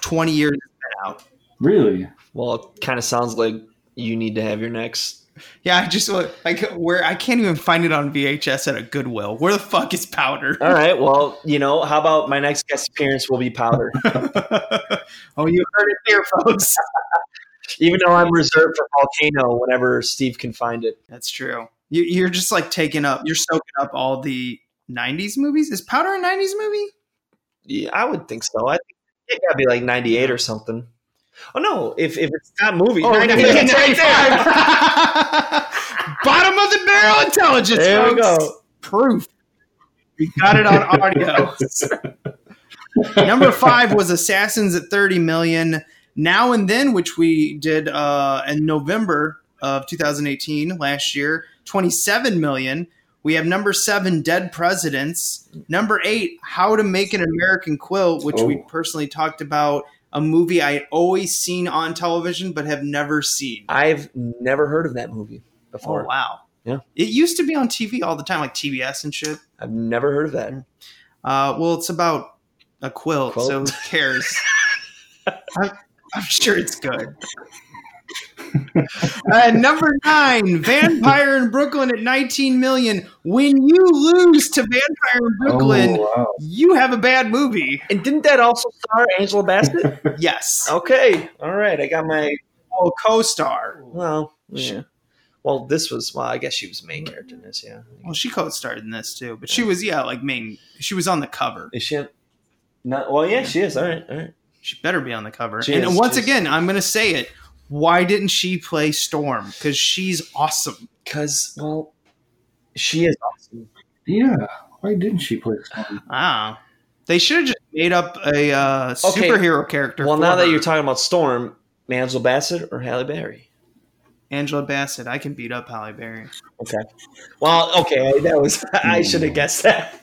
S1: 20 years out.
S2: really.
S3: well, it kind of sounds like you need to have your next.
S1: Yeah, I just like where I can't even find it on VHS at a Goodwill. Where the fuck is Powder?
S3: All right. Well, you know, how about my next guest appearance will be Powder,
S1: oh, you heard it here, folks.
S3: even though I'm reserved for Volcano whenever Steve can find it.
S1: That's true. You, you're just like taking up. You're soaking up all the '90s movies. Is Powder a '90s movie?
S3: Yeah, I would think so. I think it gotta be like '98 or something. Oh no! If if it's not movie,
S1: Oh,
S3: 98, it's right there.
S1: Bottom of the barrel intelligence.
S3: There we go.
S1: Proof. We got it on audio. Number five was Assassins at 30 million. Now and Then, which we did uh, in November of 2018, last year, 27 million. We have number seven, Dead Presidents. Number eight, How to Make an American Quilt, which we
S2: Oh.
S1: personally talked about. A movie I always seen on television but have never seen.
S3: I've never heard of that movie before.
S1: Oh, wow.
S3: Yeah.
S1: It used to be on TV all the time, like TBS and shit.
S3: I've never heard of that.
S1: Uh, well, it's about a quilt,
S3: Quilt?
S1: so who cares? I, I'm sure it's good. Uh, number nine, Vampire in Brooklyn at 19 million. When you lose to Vampire in Brooklyn,
S2: Oh, wow.
S1: you have a bad movie.
S3: And didn't that also star Angela Bassett?
S1: Yes.
S3: okay, all right. I got my
S1: Oh, co-star.
S3: well, yeah. Well, this was well. I guess she was the main character in this. Yeah.
S1: Well, she co-starred in this too, but she was yeah, like main. She was on the cover.
S3: Is she? Not well. Yeah, she is. All right. All right.
S1: She better be on the cover.
S3: She
S1: and
S3: is,
S1: once
S3: she's-
S1: again, I'm going to say it. Why didn't she play Storm? Because she's awesome.
S3: Because well, she is awesome.
S2: Yeah. Why didn't she play Storm?
S1: Ah, they should have just made up a uh,
S3: Okay.
S1: superhero character.
S3: Well,
S1: for
S3: now that you're talking about Storm, Angela Bassett or Halle Berry?
S1: Angela Bassett, I can beat up Halle Berry.
S3: Okay. Well, okay. That was I should have guessed that.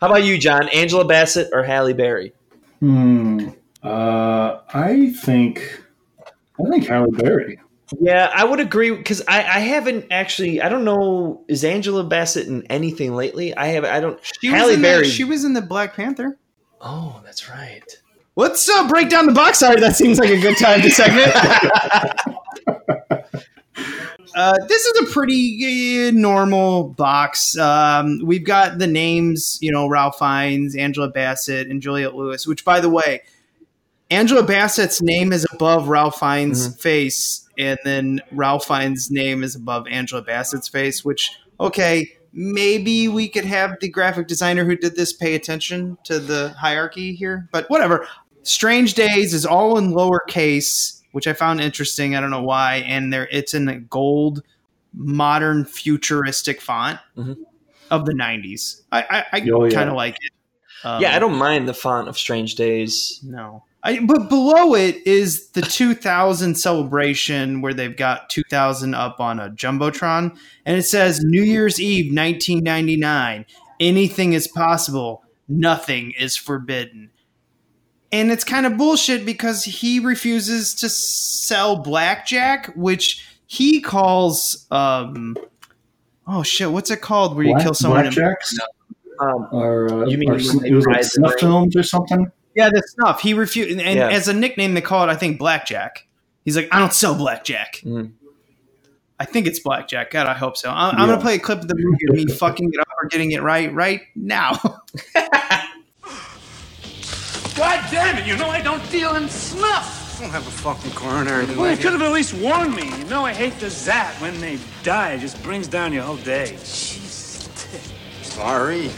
S3: How about you, John? Angela Bassett or Halle Berry?
S2: Hmm. Uh, I think. I think Halle Berry.
S3: Yeah, I would agree because I, I haven't actually. I don't know. Is Angela Bassett in anything lately? I have. I don't.
S1: She was
S3: Halle
S1: in
S3: Berry.
S1: The, she was in the Black Panther.
S3: oh, that's right.
S1: Let's uh, break down the box art. That seems like a good time to segment. Uh, this is a pretty uh, normal box. Um, we've got the names, you know, Ralph Fiennes, Angela Bassett, and Juliette Lewis. Which, by the way, Angela Bassett's name is above Ralph Fiennes' face, and then Ralph Fiennes' name is above Angela Bassett's face. Which, okay, maybe we could have the graphic designer who did this pay attention to the hierarchy here, but whatever. Strange Days is all in lowercase, which I found interesting. I don't know why, and there it's in a gold, modern, futuristic font
S3: Mhm.
S1: of the '90s. I I, I
S2: Oh,
S1: kind of like it. Um,
S3: yeah, I don't mind the font of Strange Days.
S1: no. I, but below it is the 2000 celebration where they've got 2000 up on a jumbotron, and it says New Year's Eve 1999. Anything is possible. Nothing is forbidden. And it's kind of bullshit because he refuses to sell blackjack, which he calls um oh shit, what's it called where you
S2: Black,
S1: kill someone? in-
S3: Um,
S2: Or, uh,
S3: You mean
S2: or
S3: when
S2: sn-
S3: they
S2: it was like snuff
S3: ring?
S2: films or something?
S1: Yeah, the snuff. He refused, and, and
S3: Yeah.
S1: as a nickname, they call it, I think, blackjack. He's like, I don't sell blackjack.
S3: Mm.
S1: I think it's blackjack. God, I hope so. I'm, I'm gonna play a clip of the movie of me fucking it up or getting it right right now.
S5: God damn it, you know I don't deal in snuff.
S10: I don't have a fucking coronary.
S5: Well, you could have at least warned me. You know I hate the zap when they die. It just brings down your whole day. Jesus, tip.
S10: Sorry.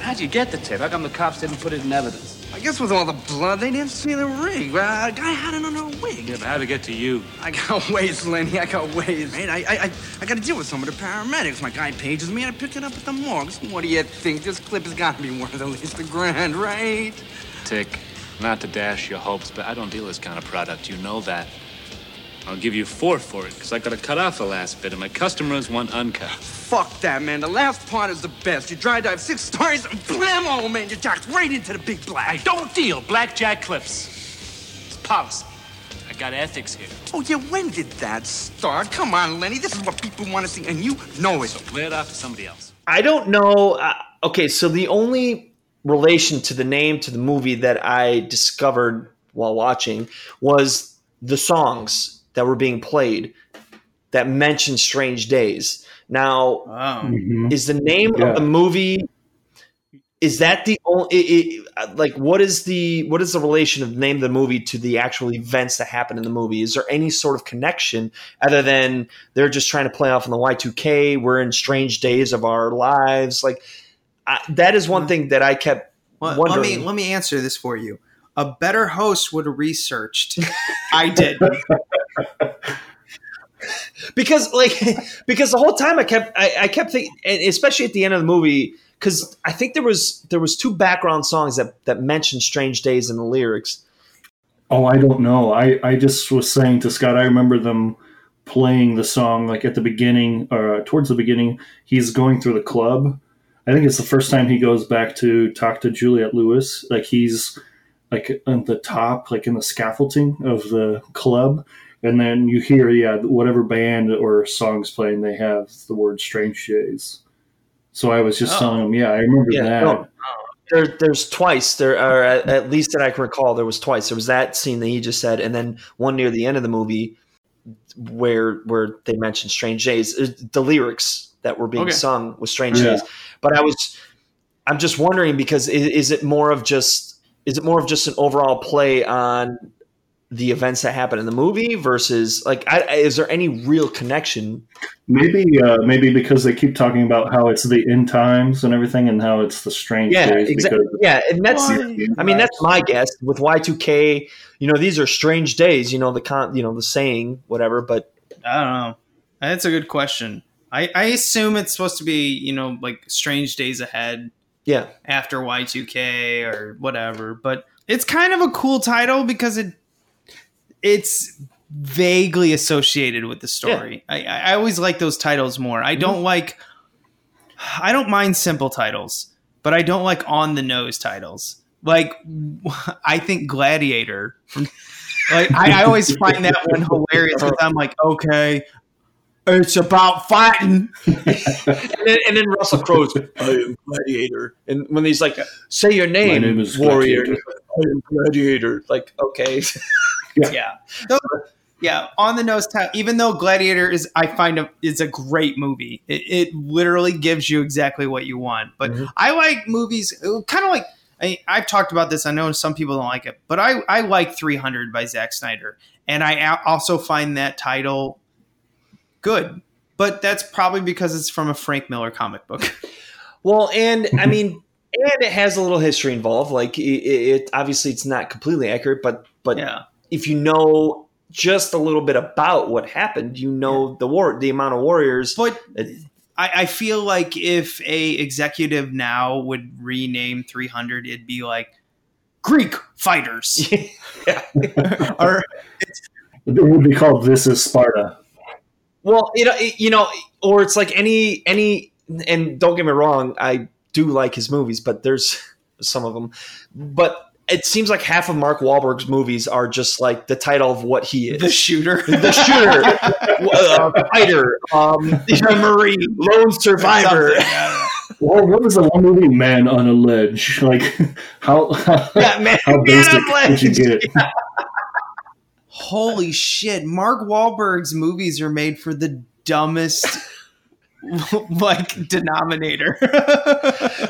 S5: How'd you get the tip? How come the cops didn't put it in evidence?
S10: I guess with all the blood, they didn't see the rig. Well, a guy had it under a wig.
S5: Yeah, but how'd it get to you?
S10: I got ways, Lenny. I got ways. Man, I, I, I, I got to deal with some of the paramedics. My guy pages me, and I pick it up at the morgue. What do you think? This clip has got to be worth at least a grand, right?
S11: Tick, not to dash your hopes, but I don't deal this kind of product. You know that. I'll give you four for it, because I gotta cut off the last bit, and my customers want uncut.
S10: Fuck that, man. The last part is the best. You dry dive six stories, and blammo, man. You jacked right into the big black.
S11: I don't deal blackjack clips. It's policy. I got ethics here.
S10: Oh, yeah, when did that start? Come on, Lenny. This is what people want to see, and you know it.
S11: So lay it off to somebody else.
S3: I don't know. Uh, okay, so the only relation to the name to the movie that I discovered while watching was the songs that were being played that mentioned Strange Days. Now,
S1: Oh.
S2: Mhm.
S3: is the name
S2: Yeah.
S3: of the movie is that the only it, it, like what is the what is the relation of the name of the movie to the actual events that happen in the movie is there any sort of connection other than they're just trying to play off on the y2k we're in strange days of our lives like I, that is one thing that i kept
S1: Well, let
S3: wondering
S1: me let me answer this for you. A better host would have researched. I did.
S3: because like because the whole time I kept I, I kept thinking, especially at the end of the movie, because I think there was there was two background songs that that mentioned "Strange Days" in the lyrics.
S2: Oh, I don't know. I, I just was saying to Scott, I remember them playing the song like at the beginning, or towards the beginning. He's going through the club. I think it's the first time he goes back to talk to Juliette Lewis. Like he's like on the top, like in the scaffolding of the club. And then you hear, yeah, whatever band or songs playing, they have the word "Strange Days." So I was just
S1: Oh.
S2: telling him, yeah, I remember
S3: Yeah,
S2: that.
S3: no. there, there's twice there, or at, at least that I can recall, there was twice. There was that scene that he just said, and then one near the end of the movie where where they mentioned "Strange Days." The lyrics that were being
S1: Okay.
S3: sung was "Strange
S2: Yeah.
S3: Days," but I was, I'm just wondering because is, is it more of just is it more of just an overall play on the events that happen in the movie versus like I, I- is there any real connection
S2: Maybe uh, maybe because they keep talking about how it's the end times and everything, and how it's the strange
S3: yeah exactly yeah and that's
S1: Why?
S3: i mean that's my guess with y2k you know these are strange days you know the con you know the saying whatever but
S1: I don't know. That's a good question. I, I assume it's supposed to be, you know, like strange days ahead
S3: yeah
S1: after Y2K or whatever. But it's kind of a cool title because it it's vaguely associated with the story. I, I always like those titles more. I don't mm-hmm. like I don't mind simple titles, but I don't like on the nose titles. Like I think Gladiator like I, I always find that one hilarious because I'm like, okay, it's about fighting.
S3: and then, and then russell crowe's i am gladiator and when he's like say your name, My
S2: name is
S3: warrior
S2: Gladiator.
S3: i am gladiator like okay
S1: yeah. So, yeah, on the nose title. Even though Gladiator is, I find a, is a great movie. It, it literally gives you exactly what you want. But mm-hmm. I like movies, uh, kind of like I, I've talked about this. I know some people don't like it, but I I like 300 by Zack Snyder, and I also find that title good. But that's probably because it's from a Frank Miller comic book.
S3: Well, and I mean, and it has a little history involved. Like it, it obviously it's not completely accurate, but but
S1: yeah,
S3: if you know just a little bit about what happened, you know the war, the amount of warriors.
S1: But I, I feel like if a executive now would rename 300, it'd be like Greek fighters. or
S2: it would be called "This Is Sparta."
S3: Well, you know, it- you know, or it's like any any, and don't get me wrong, I do like his movies, but there's some of them, but it seems like half of Mark Wahlberg's movies are just like the title of what he is:
S1: the shooter,
S3: the shooter, uh, fighter, um,
S1: the marine,
S3: lone survivor.
S2: Well, what was the one movie, Man on a Ledge? Like, how how,
S1: Yeah, Man-
S2: how
S1: Man
S2: basic
S1: on a
S2: could you
S1: Ledge.
S2: get?
S1: Holy shit! Mark Wahlberg's movies are made for the dumbest, like denominator.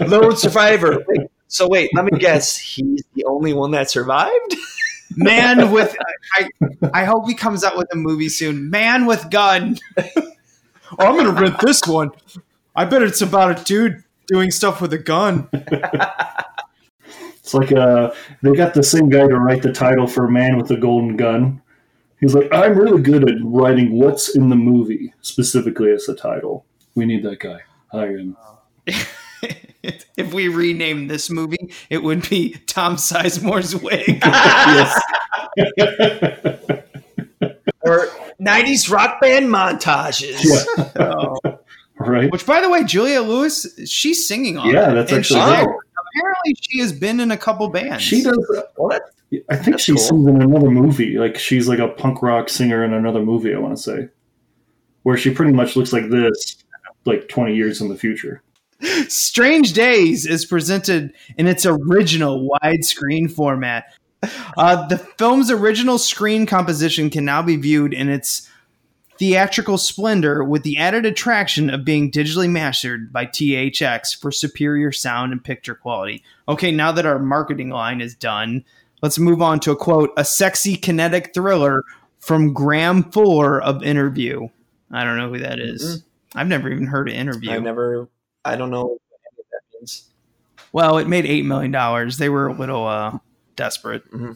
S3: lone survivor. Wait, so wait, let me guess. He's the only one that survived.
S1: Man with I, I hope he comes out with a movie soon. Man with gun. oh, I'm gonna rent this one. I bet it's about a dude doing stuff with a gun.
S2: It's like uh, they got the same guy to write the title for Man with a Golden Gun. He's like, I'm really good at writing what's in the movie specifically as the title. We need that guy. Hire him.
S1: if we rename this movie, it would be Tom Sizemore's wig.
S2: yes.
S3: or 90s rock band montages.
S1: Oh.
S2: Right.
S1: Which, by the way, Julia Lewis, she's singing on.
S2: Yeah,
S1: it.
S2: that's
S1: And
S2: actually
S1: she- Apparently, she has been in a couple bands.
S2: She does.
S3: Uh, well,
S2: I think
S3: That's
S2: she
S3: cool.
S2: sings in another movie. Like she's like a punk rock singer in another movie. I want to say, where she pretty much looks like this, like 20 years in the future.
S1: Strange Days is presented in its original widescreen format. Uh, the film's original screen composition can now be viewed in its theatrical splendor with the added attraction of being digitally mastered by THX for superior sound and picture quality. Okay, now that our marketing line is done, let's move on to a quote a sexy kinetic thriller from Graham Fuller of Interview. I don't know who that is. I've never even heard of Interview.
S3: I've never, I don't know what any of that means.
S1: Well, it made eight million dollars. They were a little uh, desperate.
S3: Mm-hmm.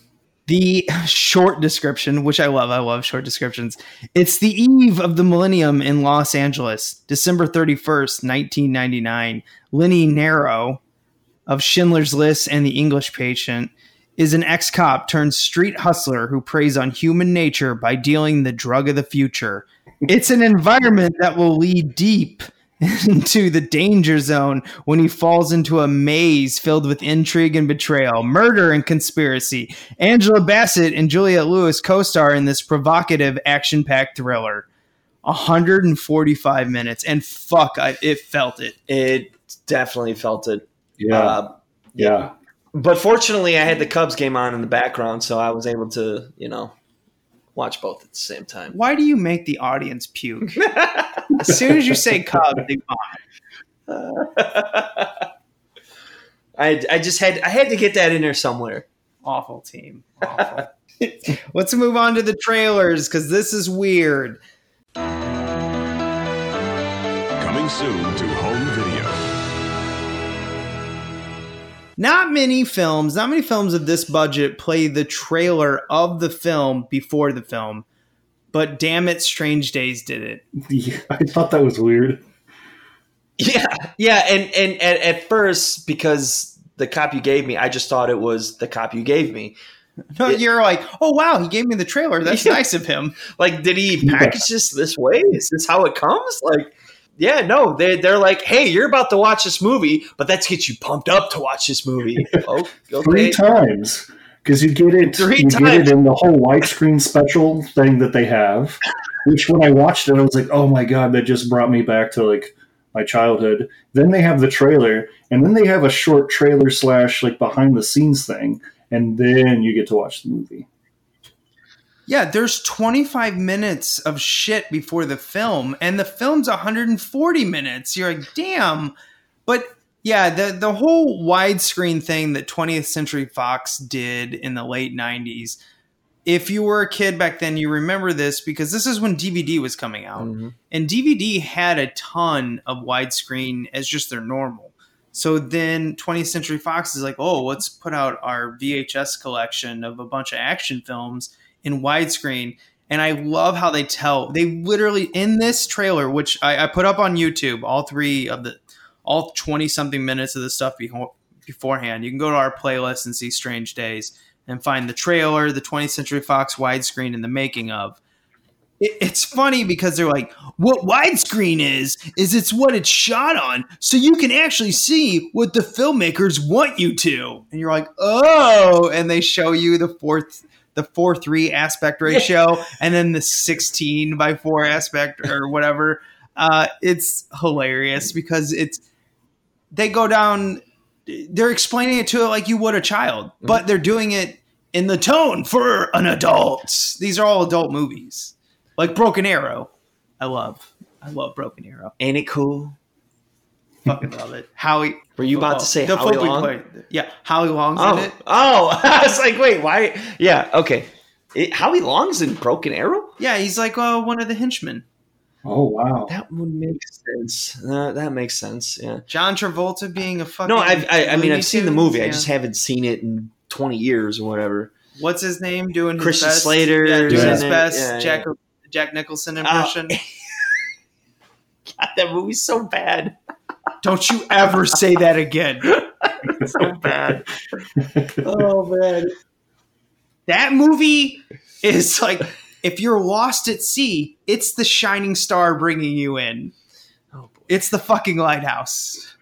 S1: The short description, which I love, I love short descriptions. It's the eve of the millennium in Los Angeles, December thirty first, nineteen ninety nine. Lenny Nero of Schindler's List and The English Patient is an ex cop turned street hustler who preys on human nature by dealing the drug of the future. It's an environment that will lead deep into the danger zone when he falls into a maze filled with intrigue and betrayal, murder and conspiracy. Angela Bassett and Juliette Lewis co star in this provocative, action packed thriller. 145 minutes, and fuck, I, it felt it.
S3: It definitely felt it.
S2: Yeah.
S3: Uh,
S2: Yeah.
S3: But fortunately, I had the Cubs game on in the background, so I was able to, you know, watch both at the same time.
S1: Why do you make the audience puke? as soon as you say Cubs, they vomit.
S3: I, I just had I had to get that in there somewhere.
S1: Awful team. Awful. Let's move on to the trailers because this is weird.
S12: Coming soon to home video.
S1: Not many films, not many films of this budget play the trailer of the film before the film, but damn it, Strange Days did it.
S2: Yeah, I thought that was weird.
S3: Yeah, yeah, and and, and at first because the cop you gave me, I just thought it was the cop you gave me.
S1: No, you're like, oh wow, he gave me the trailer. That's
S3: Yeah.
S1: nice of him.
S3: Like, did he package this this way? Is this how it comes? Like, yeah, no, they they're like, hey, you're about to watch this movie, but let's get you pumped up to watch this movie. Oh,
S2: Three
S3: okay.
S2: times. Because you get it
S3: Three
S2: you get it in the whole widescreen special thing that they have. Which when I watched it, I was like, oh my god, that just brought me back to like my childhood. Then they have the trailer, and then they have a short trailer slash like behind the scenes thing, and then you get to watch the movie.
S1: Yeah, there's 25 minutes of shit before the film, and the film's 140 minutes. You're like, damn. But yeah, the the whole widescreen thing that 20th Century Fox did in the late 90s. If you were a kid back then, you remember this because this is when DVD was coming out. Mm-hmm. And DVD had a ton of widescreen as just their normal. So then 20th Century Fox is like, oh, let's put out our VHS collection of a bunch of action films in widescreen. And I love how they tell. They literally in this trailer, which I, I put up on YouTube, all three of the, all 20 something minutes of the stuff beho- beforehand. You can go to our playlist and see Strange Days and find the trailer, the 20th Century Fox widescreen, and the making of it- it's funny because they're like, what widescreen is, is it's what it's shot on, so you can actually see what the filmmakers want you to. And you're like, oh, and they show you the fourth, the four three aspect ratio, and then the sixteen by four aspect or whatever. Uh, it's hilarious because it's they go down. They're explaining it to it like you would a child, but they're doing it in the tone for an adult. These are all adult movies like Broken Arrow. I love, I love Broken Arrow.
S3: Ain't it cool?
S1: Fucking love it. Howie.
S3: Were you about to say
S1: the
S3: Howie Long?
S1: player. Yeah, Howie Long's
S3: Oh,
S1: in it.
S3: oh! I was like, wait, why? Yeah, okay. It, Howie Long's in Broken Arrow.
S1: Yeah, he's like uh, one of the henchmen.
S2: Oh wow,
S3: that would make sense. Uh, that makes sense. Yeah.
S1: John Travolta being a fucking.
S3: No, I've, I, I mean, I've seen the
S1: Tunes,
S3: movie. I just haven't seen it in twenty years or whatever.
S1: What's his name? Doing his
S3: Christian
S1: best?
S3: Slater
S1: Yeah, doing
S3: is
S1: his best.
S3: Yeah,
S1: Jack
S3: yeah.
S1: Jack Nicholson
S3: Oh.
S1: impression.
S3: God, that movie's so bad.
S1: Don't you ever say that again.
S3: so bad. oh man.
S1: That movie is like if you're lost at sea, it's the shining star bringing you in. It's the fucking lighthouse.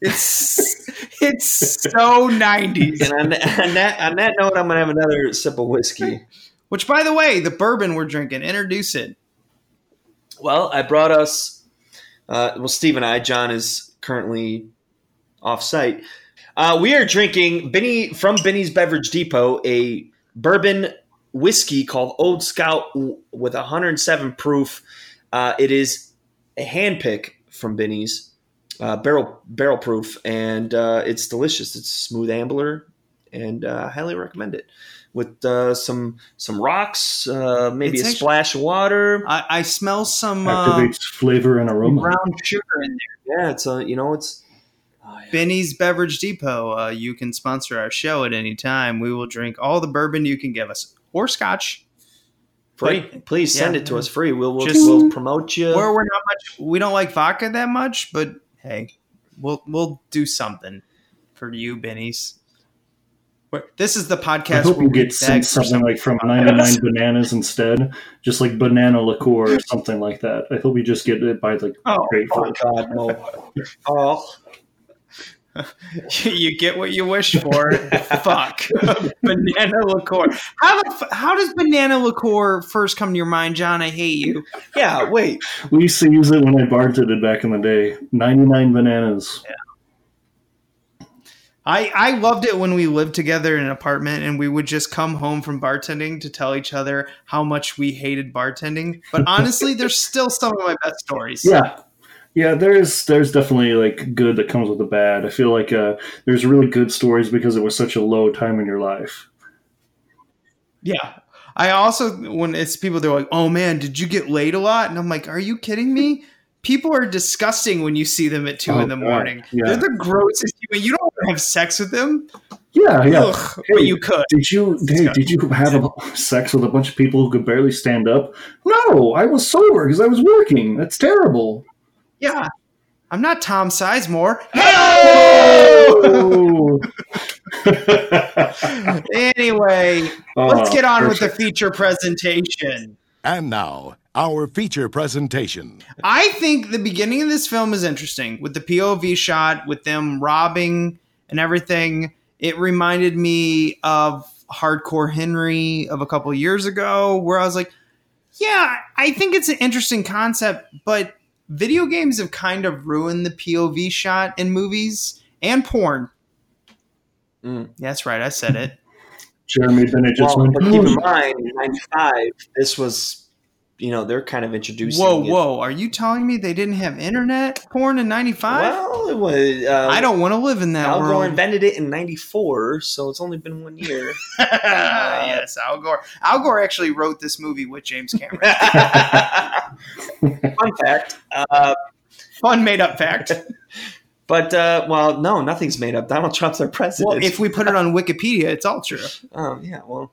S1: It's it's so 90s.
S3: And on, that- on that on that note, I'm gonna have another sip of whiskey.
S1: Which by the way, the bourbon we're drinking, introduce it.
S3: Well, I brought us. Uh, well, Steve and I. John is currently off site. Uh, we are drinking Benny from Benny's Beverage Depot a bourbon whiskey called Old Scout with 107 proof. Uh, it is a hand pick from Benny's uh, barrel barrel proof, and uh, it's delicious. It's smooth ambler, and uh, I highly recommend it. With uh, some some rocks, uh, maybe
S1: It's
S3: a
S1: actu-
S3: splash of water.
S1: I, I smell some uh,
S2: activates flavor and aroma.
S1: brown sugar in there.
S3: Yeah, it's a you know it's
S1: Benny's Beverage Depot. Uh, you can sponsor our show at any time. We will drink all the bourbon you can give us, or scotch.
S3: free.
S1: But-
S3: Please send
S1: yeah,
S3: it to us free. We'll we'll,
S1: Just-
S3: we'll promote you.
S1: Where we're not much, we don't like vodka that much, but hey, we'll we'll do something for you, Benny's. This is the podcast.
S2: I
S1: podcast
S2: hope
S1: where
S2: you
S1: we
S2: get sent something
S1: something.
S2: like from 99 bananas instead, just like banana liqueur or something like that. I hope you just get it by like
S1: Oh,
S2: grateful.
S3: Oh God no! Oh,
S1: you get what you wish for. Fuck banana liqueur. How the how does banana liqueur first come to your mind, John? I hate you.
S3: yeah. Wait.
S2: We used to use it when I bartended back in the day. 99 bananas.
S1: I, I loved it when we lived together in an apartment and we would just come home from bartending to tell each other how much we hated bartending. But honestly, there's still some of my best stories.
S2: Yeah. Yeah, there's there's definitely like good that comes with the bad. I feel like uh, there's really good stories because it was such a low time in your life.
S1: Yeah. I also when it's people they're like, "Oh man, did you get laid a lot?" And I'm like, "Are you kidding me?" People are disgusting when you see them at two
S2: Oh,
S1: in the morning.
S2: Yeah.
S1: They're the grossest human. You don't have sex with them.
S2: Yeah, yeah.
S1: Ugh, but you could.
S2: Did you hey, did you have a, sex with a bunch of people who could barely stand up? No, I was sober because I was working. That's terrible.
S1: Yeah. I'm not Tom Sizemore.
S2: Oh!
S1: anyway,
S12: Oh,
S1: let's get on with the
S12: oh,
S1: feature presentation.
S12: And now, our feature presentation.
S1: I think the beginning of this film is interesting with the POV shot, with them robbing and everything. It reminded me of Hardcore Henry of a couple years ago, where I was like, yeah, I think it's an interesting concept, but video games have kind of ruined the POV shot in movies and porn. Yeah, that's right, I said it.
S2: Jeremy Bennett just
S3: Well,
S2: went.
S3: but keep in mind, '95, this was, you know, they're kind of introducing.
S1: Whoa,
S3: it.
S1: whoa! Are you telling me they didn't have internet porn in '95?
S3: Well, it was. Uh,
S1: I don't want to live in that
S3: Al Gore
S1: world.
S3: invented it in '94, so it's only been one year.
S1: yes, Al Gore. Al Gore actually wrote this movie with James Cameron.
S3: Fun fact. Uh,
S1: Fun made up fact.
S3: But uh, well, no, nothing's made up. Donald Trump's our president.
S1: Well, if we put it on Wikipedia, it's all true.
S3: oh yeah, well,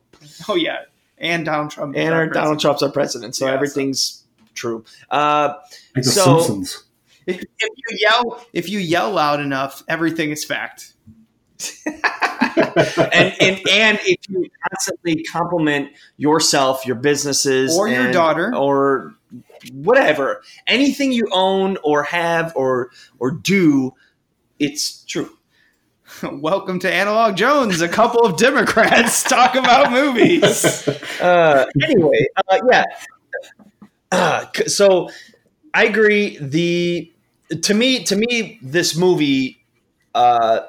S1: Oh yeah, and Donald Trump. is
S3: and
S1: our
S3: our Donald. Trump's our president, so
S1: Yeah, so-
S3: everything's true. Uh,
S2: Like the
S3: so
S2: Simpsons.
S1: If, if you yell, if you yell loud enough, everything is fact.
S3: and, and and if you constantly compliment yourself, your businesses,
S1: Or your
S3: and-
S1: daughter.
S3: or whatever, anything you own or have or or do, it's true.
S1: Welcome to Analog Jones. A couple of Democrats talk about movies.
S3: Uh, anyway, uh, yeah. Uh, so I agree. The to me, to me, this movie, uh,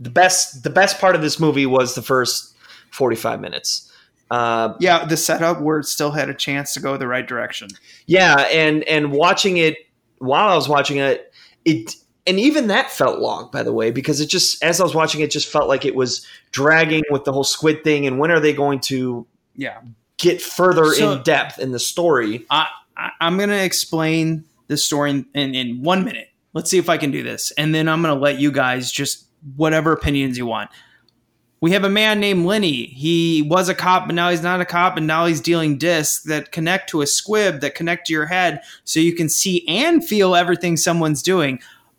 S3: the best, the best part of this movie was the first forty-five minutes. Uh,
S1: Yeah, the setup where it still had a chance to go the right direction.
S3: yeah, and and watching it while I was watching it, it and even that felt long, by the way, because it just as I was watching it, just felt like it was dragging with the whole squid thing. And when are they going to
S1: Yeah.
S3: get further
S1: So-
S3: in depth in the story?
S1: I, I I'm gonna explain the story in, in in one minute. Let's see if I can do this, and then I'm gonna let you guys just whatever opinions you want. We have a man named Lenny. He was a cop, but now he's not a cop, and now he's dealing discs that connect to a squid that connect to your head so you can see and feel everything someone's doing.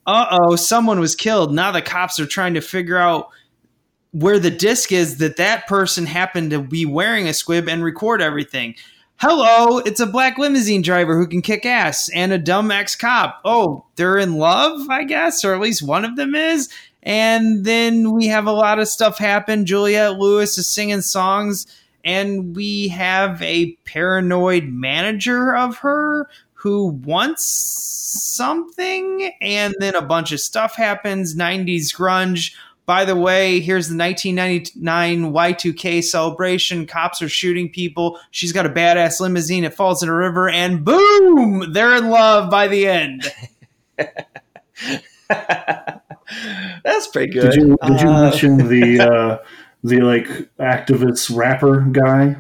S1: Uh oh, someone was killed. Now the cops are trying to figure out where the disc is that that person happened to be wearing a squid and record everything. Hello, it's a black limousine driver who can kick ass and a dumb ex cop. Oh, they're in love, I guess, or at least one of them is. And then we have a lot of stuff happen. Juliette Lewis is singing songs, and we have a paranoid manager of her who wants something, and then a bunch of stuff happens 90s grunge. By the way, here's the 1999 Y2K celebration. Cops are shooting people. She's got a badass limousine. It falls in a river, and boom, they're in love by the end.
S3: That's pretty good.
S2: Did you did you
S3: Uh,
S2: mention the uh, the like activist rapper guy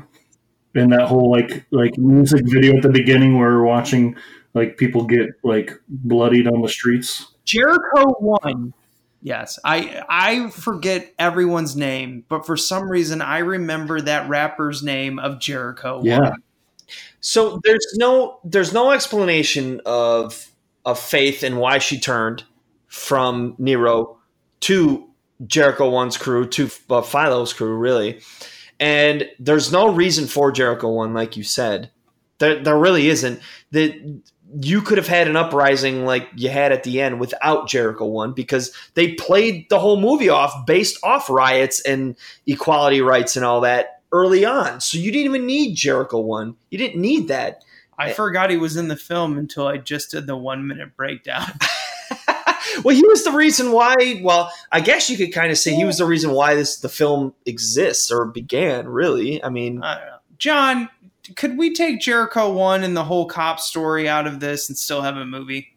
S2: in that whole like like music video at the beginning where we're watching like people get like bloodied on the streets?
S1: Jeriko one. Yes, I I forget everyone's name, but for some reason I remember that rapper's name of Jeriko.
S2: Yeah.
S1: One.
S3: So there's no there's no explanation of of Faith and why she turned from Nero to Jeriko One's crew to uh, Philo's crew, really. And there's no reason for Jeriko One, like you said. There, there really isn't. That you could have had an uprising like you had at the end without Jeriko One because they played the whole movie off based off riots and equality rights and all that early on. So you didn't even need Jeriko One. You didn't need that.
S1: I forgot he was in the film until I just did the one minute breakdown.
S3: well, he was the reason why. Well, I guess you could kind of say he was the reason why this the film exists or began. Really, I mean,
S1: I don't know. John, could we take Jeriko one and the whole cop story out of this and still have a movie?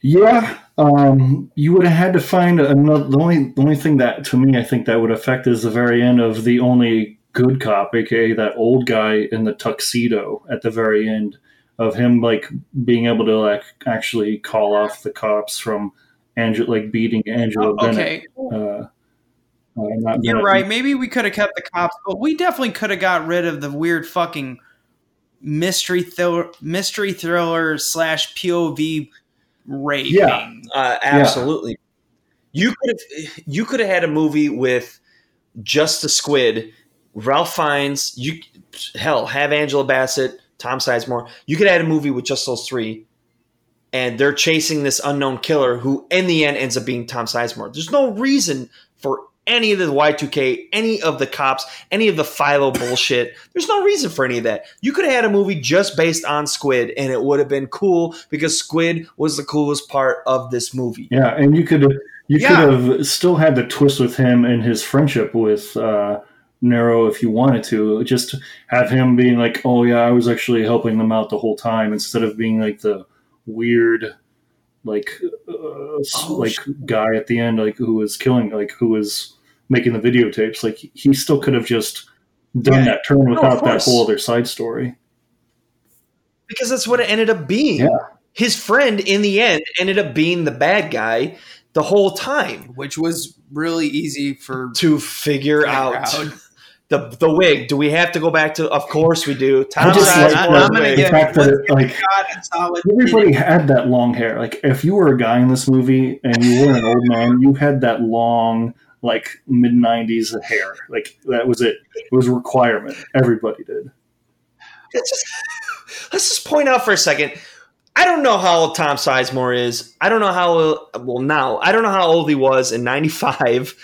S2: Yeah, um, you would have had to find another. The only the only thing that to me I think that would affect is the very end of the only good cop, aka that old guy in the tuxedo at the very end of him like being able to like actually call off the cops from Angela like beating Angela
S1: Oh, okay.
S2: Bennett. Uh, uh,
S1: You're
S2: Bennett.
S1: right. Maybe we could have kept the cops, but we definitely could have got rid of the weird fucking mystery thriller, mystery thriller slash POV raping.
S2: Yeah.
S3: uh, absolutely. You could have you could have had a movie with just a squid, Ralph Fiennes. You hell have Angela Bassett, Tom Sizemore. You could add a movie with just those three, and they're chasing this unknown killer who, in the end, ends up being Tom Sizemore. There's no reason for any of the Y2K, any of the cops, any of the Philo bullshit. There's no reason for any of that. You could have had a movie just based on Squid, and it would have been cool because Squid was the coolest part of this movie.
S2: Yeah, and you could you
S1: Yeah.
S2: could have still had the twist with him and his friendship with uh, Nero if you wanted to. Just have him being like, "Oh yeah, I was actually helping them out the whole time," instead of being like the weird, like, uh, s- like guy at the end, like who was killing, like who was making the videotapes. Like he still could have just done
S1: Yeah.
S2: that turn
S3: of
S2: without that whole other side story.
S3: because that's what it ended up being.
S2: Yeah.
S3: His friend in the end ended up being the bad guy the whole time
S1: which was really easy for
S3: to figure
S1: Figure
S3: out
S1: out.
S3: The the wig. Do we have to go back to? Of course we do. Tom
S2: I just like
S3: Sizemore
S1: I'm gonna
S3: wig.
S2: the
S1: get-
S2: fact that it, like
S1: God, it's solid.
S2: Everybody had that long hair. Like if you were a guy in this movie and you were an old man, you had that long, like mid '90s hair. Like that was it. It was a requirement. Everybody did.
S3: Let's just, let's just point out for a second. I don't know how old Tom Sizemore is. I don't know how well now. I don't know how old he was in '95,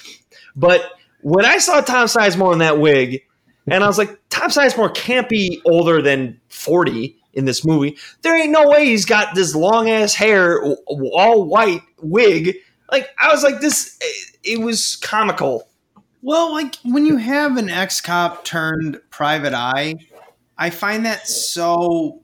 S3: but when I saw Tom Sizemore in that wig, and I was like, Tom Sizemore can't be older than 40 in this movie. There ain't no way he's got this long ass hair, all white wig. Like I was like, this. Eh, it was comical.
S1: Well, like when you have an ex cop turned private eye, I find that so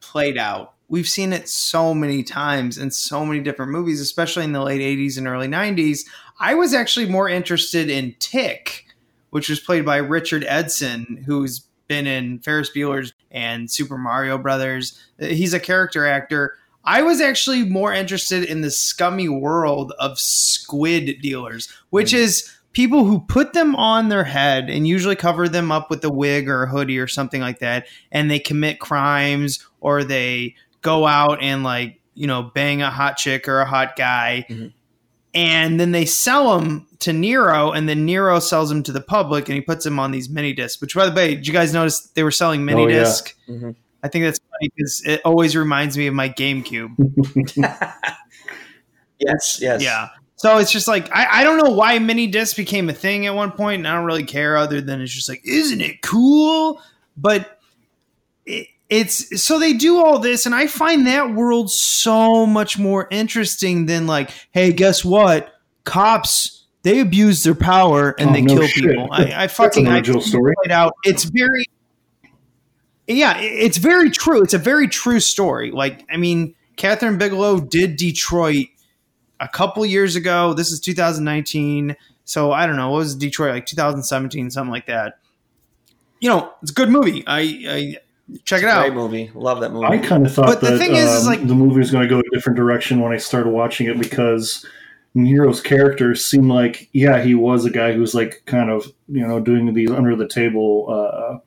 S1: played out. We've seen it so many times in so many different movies, especially in the late 80s and early 90s. I was actually more interested in Tick, which was played by Richard Edson, who's been in Ferris Bueller's and Super Mario Brothers. He's a character actor. I was actually more interested in the scummy world of squid dealers, which hmm. is people who put them on their head and usually cover them up with a wig or a hoodie or something like that, and they commit crimes or they go out and like you know bang a hot chick or a hot guy, mm-hmm. And then they sell them to Nero, and then Nero sells them to the public, and he puts them on these mini discs. Which, by the way, did you guys notice they were selling mini
S2: Oh, yeah.
S1: disc? Mm-hmm. I think that's funny because it always reminds me of my GameCube.
S3: Yes, yes.
S1: Yeah. So it's just like I, I don't know why mini disc became a thing at one point, and I don't really care other than it's just like, isn't it cool? But it, it's so they do all this, and I find that world so much more interesting than like, hey, guess what? Cops they abuse their power and
S2: Oh,
S1: they
S2: no
S1: kill
S2: shit.
S1: people. I, I fucking I see it
S2: story.
S1: out. It's very yeah, it's very true. It's a very true story. Like, I mean, Kathryn Bigelow did Detroit a couple years ago. This is 2019. So I don't know. What was Detroit like 2017, something like that. You know, it's a good movie. I, I check it out.
S3: Great movie. Love that movie.
S2: I kind of thought
S1: But the
S2: that
S1: thing is, is,
S2: um,
S1: like-
S2: the movie was going to go a different direction when I started watching it because Nero's character seemed like, yeah, he was a guy who was like kind of you know doing these under the table uh,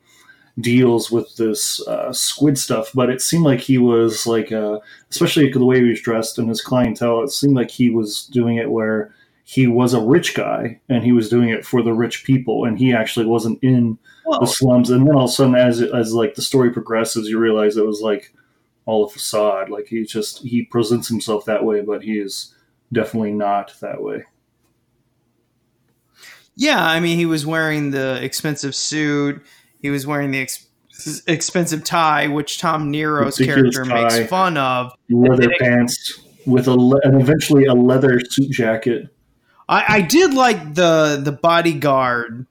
S2: deals with this uh, squid stuff, but it seemed like he was like, uh, especially the way he was dressed and his clientele, it seemed like he was doing it where he was a rich guy and he was doing it for the rich people, and he actually wasn't in
S1: Well-
S2: the slums. And then all of a sudden, as as like the story progresses, you realize it was like all a facade. Like he just he presents himself that way, but he is definitely not that way.
S1: Yeah, I mean, he was wearing the expensive suit. He was wearing the ex- expensive tie, which Tom Nero's
S2: Ridiculous
S1: character makes fun of.
S2: Leather
S1: it-
S2: pants. with a le- and eventually a leather suit jacket.
S1: I, I did like the the bodyguard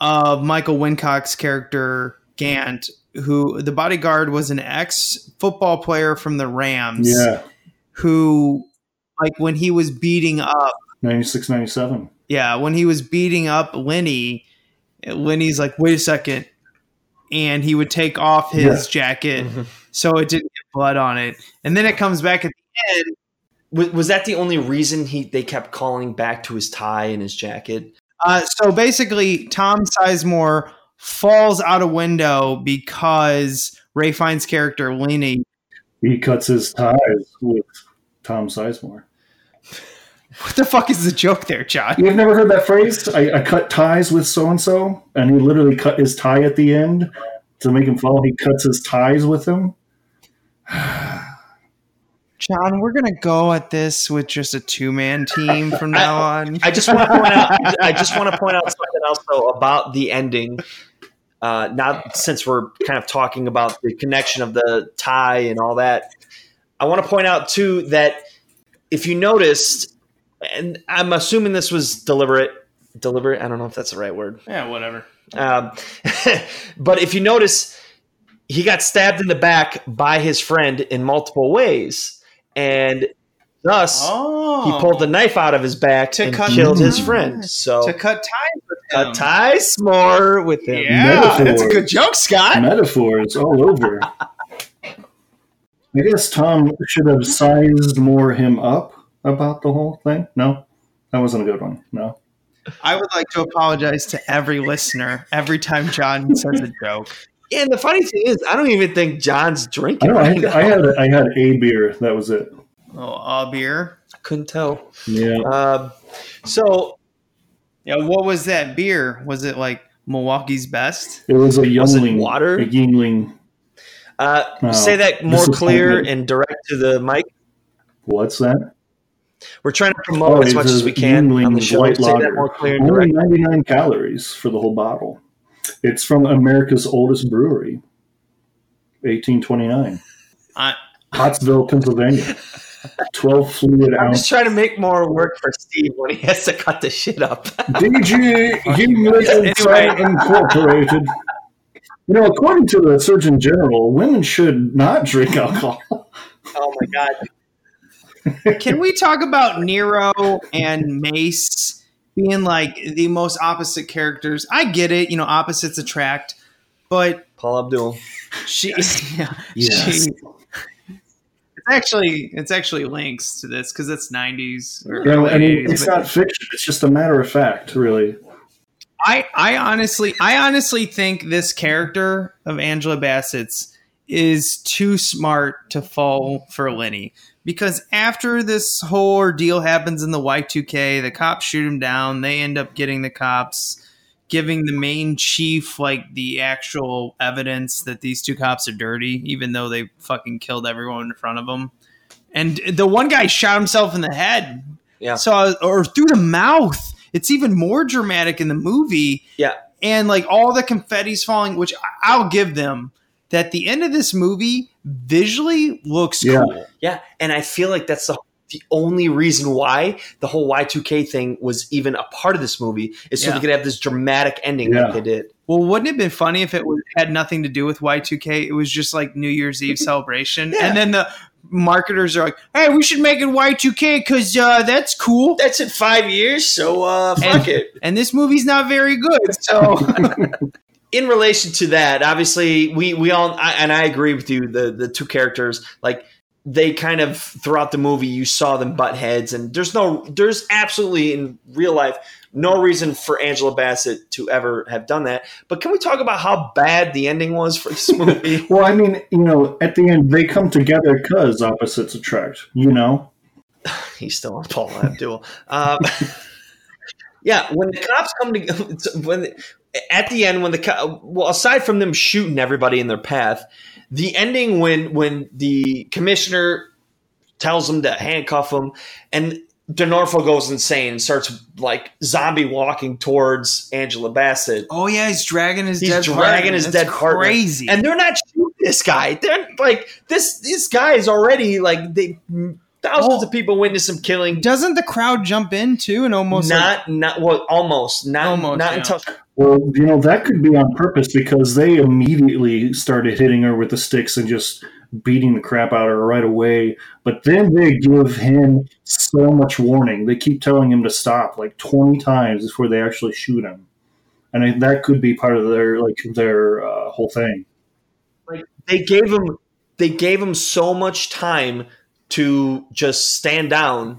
S1: of Michael Wincott's character Gant, who the bodyguard was an ex football player from the Rams.
S2: Yeah,
S1: Who, like, when he was beating up,
S2: 96, 97.
S1: yeah, when he was beating up Lenny, Lenny's like, wait a second. And he would take off his
S2: Yeah.
S1: jacket mm-hmm. so it didn't get blood on it. And then it comes back at the end.
S3: Was, was that the only reason he they kept calling back to his tie and his jacket?
S1: Uh, so basically, Tom Sizemore falls out a window because Ralph Fiennes character Lenny.
S2: He cuts his ties with Tom Sizemore.
S1: What the fuck is the joke there, John?
S2: You've never heard that phrase? I, I cut ties with so and so, and he literally cut his tie at the end to make him fall. He cuts his ties with him.
S1: John, we're gonna go at this with just a two man team from now on.
S3: I just want to point out. I just want to point out something else though about the ending. Uh, not since we're kind of talking about the connection of the tie and all that. I want to point out too that if you noticed, and I'm assuming this was deliberate. Deliberate. I don't know if that's the right word.
S1: Yeah, whatever.
S3: Um, but if you notice, he got stabbed in the back by his friend in multiple ways, and thus he pulled the oh. knife out of his back and
S1: cut-
S3: killed his friend. So
S1: to cut ties with
S3: cut
S1: him.
S3: ties more with him.
S1: Yeah, that's a good joke, Scott.
S2: Metaphors all over. I guess Tom should have sized more him up about the whole thing. No, that wasn't a good one. No.
S1: I would like to apologize to every listener every time John says a joke.
S3: And the funny thing is, I don't even think John's drinking.
S2: don't. I,
S3: right now.
S2: I had I had a beer. That was it.
S1: Oh, a beer.
S3: I couldn't tell.
S2: Yeah.
S3: Um, so
S1: Yeah, what was that beer? Was it like Milwaukee's best?
S2: It was a
S3: Was it
S2: Yuengling.
S3: water?
S2: A Yuengling.
S3: uh,
S2: Oh,
S3: say that more clear and direct to the mic.
S2: What's that?
S3: We're trying to promote as much as we can on the show.
S2: white
S3: Say that more clear and
S2: Only
S3: direct.
S2: 99 calories for the whole bottle. It's from America's oldest brewery, 1829,
S1: I,
S2: Pottsville, Pennsylvania. 12 fluid
S3: I'm
S2: ounce
S3: just trying to make more work for Steve when he has to cut the shit up.
S2: DG Yuengling Insight Incorporated. You know, according to the Surgeon General, women should not drink alcohol.
S3: oh my god!
S1: can we talk about Nero and Mace being like the most opposite characters? I get it, you know, opposites attract, but
S3: Paula Abdul.
S1: she, yeah,
S2: Yes.
S1: she it's actually it's actually links to this because it's 90s or
S2: You know, I mean,
S1: 80s,
S2: it's not fiction. It's just a matter of fact, really.
S1: I, I honestly I honestly think this character of Angela Bassett's is too smart to fall for Lenny. Because after this whole ordeal happens in the Y2K, the cops shoot him down, they end up getting the cops giving the main chief like the actual evidence that these two cops are dirty, even though they fucking killed everyone in front of them. And the one guy shot himself in the head.
S3: Yeah.
S1: So or through the mouth. It's even more dramatic in the movie.
S3: Yeah.
S1: And like all the confetti's falling, which I'll give them that the end of this movie visually looks
S2: Yeah.
S1: cool.
S3: Yeah, and I feel like that's the the only reason why the whole Y2K thing was even a part of this movie is so
S1: Yeah.
S3: they could have this dramatic ending
S2: Yeah.
S3: like they did.
S1: Well, wouldn't it have been funny if it was, had nothing to do with Y2K? It was just like New Year's Eve celebration.
S3: Yeah.
S1: And then the marketers are like, hey, we should make it Y2K because uh, that's cool.
S3: That's in five years, so uh, fuck
S1: And-
S3: it.
S1: And this movie's not very good. So
S3: in relation to that, obviously, we we all I, and I agree with you. The the two characters, like they kind of throughout the movie, you saw them butt heads, and there's no, there's absolutely in real life no reason for Angela Bassett to ever have done that. But can we talk about how bad the ending was for this movie?
S2: Well, I mean, you know, at the end, they come together because opposites attract, you know?
S3: He's still on Paula Abdul. Um, yeah, when the cops come to when at the end when the well aside from them shooting everybody in their path, the ending when when the commissioner tells them to handcuff them and D'Onofrio goes insane and starts like zombie walking towards Angela Bassett.
S1: Oh yeah, he's dragging his
S3: He's
S1: dead
S3: dragging
S1: partner.
S3: his
S1: That's
S3: dead partner.
S1: Crazy.
S3: and they're not shooting this guy. They're like this. This guy is already like they thousands of people witness him killing.
S1: Doesn't the crowd jump in too and almost
S3: not not well almost not
S1: Almost,
S3: not
S1: yeah.
S3: until
S2: Well, you know, that could be on purpose because they immediately started hitting her with the sticks and just beating the crap out of her right away. But then they give him so much warning. They keep telling him to stop like 20 times before they actually shoot him. And I, that could be part of their like their uh, whole thing.
S3: like they gave him they gave him so much time to just stand down.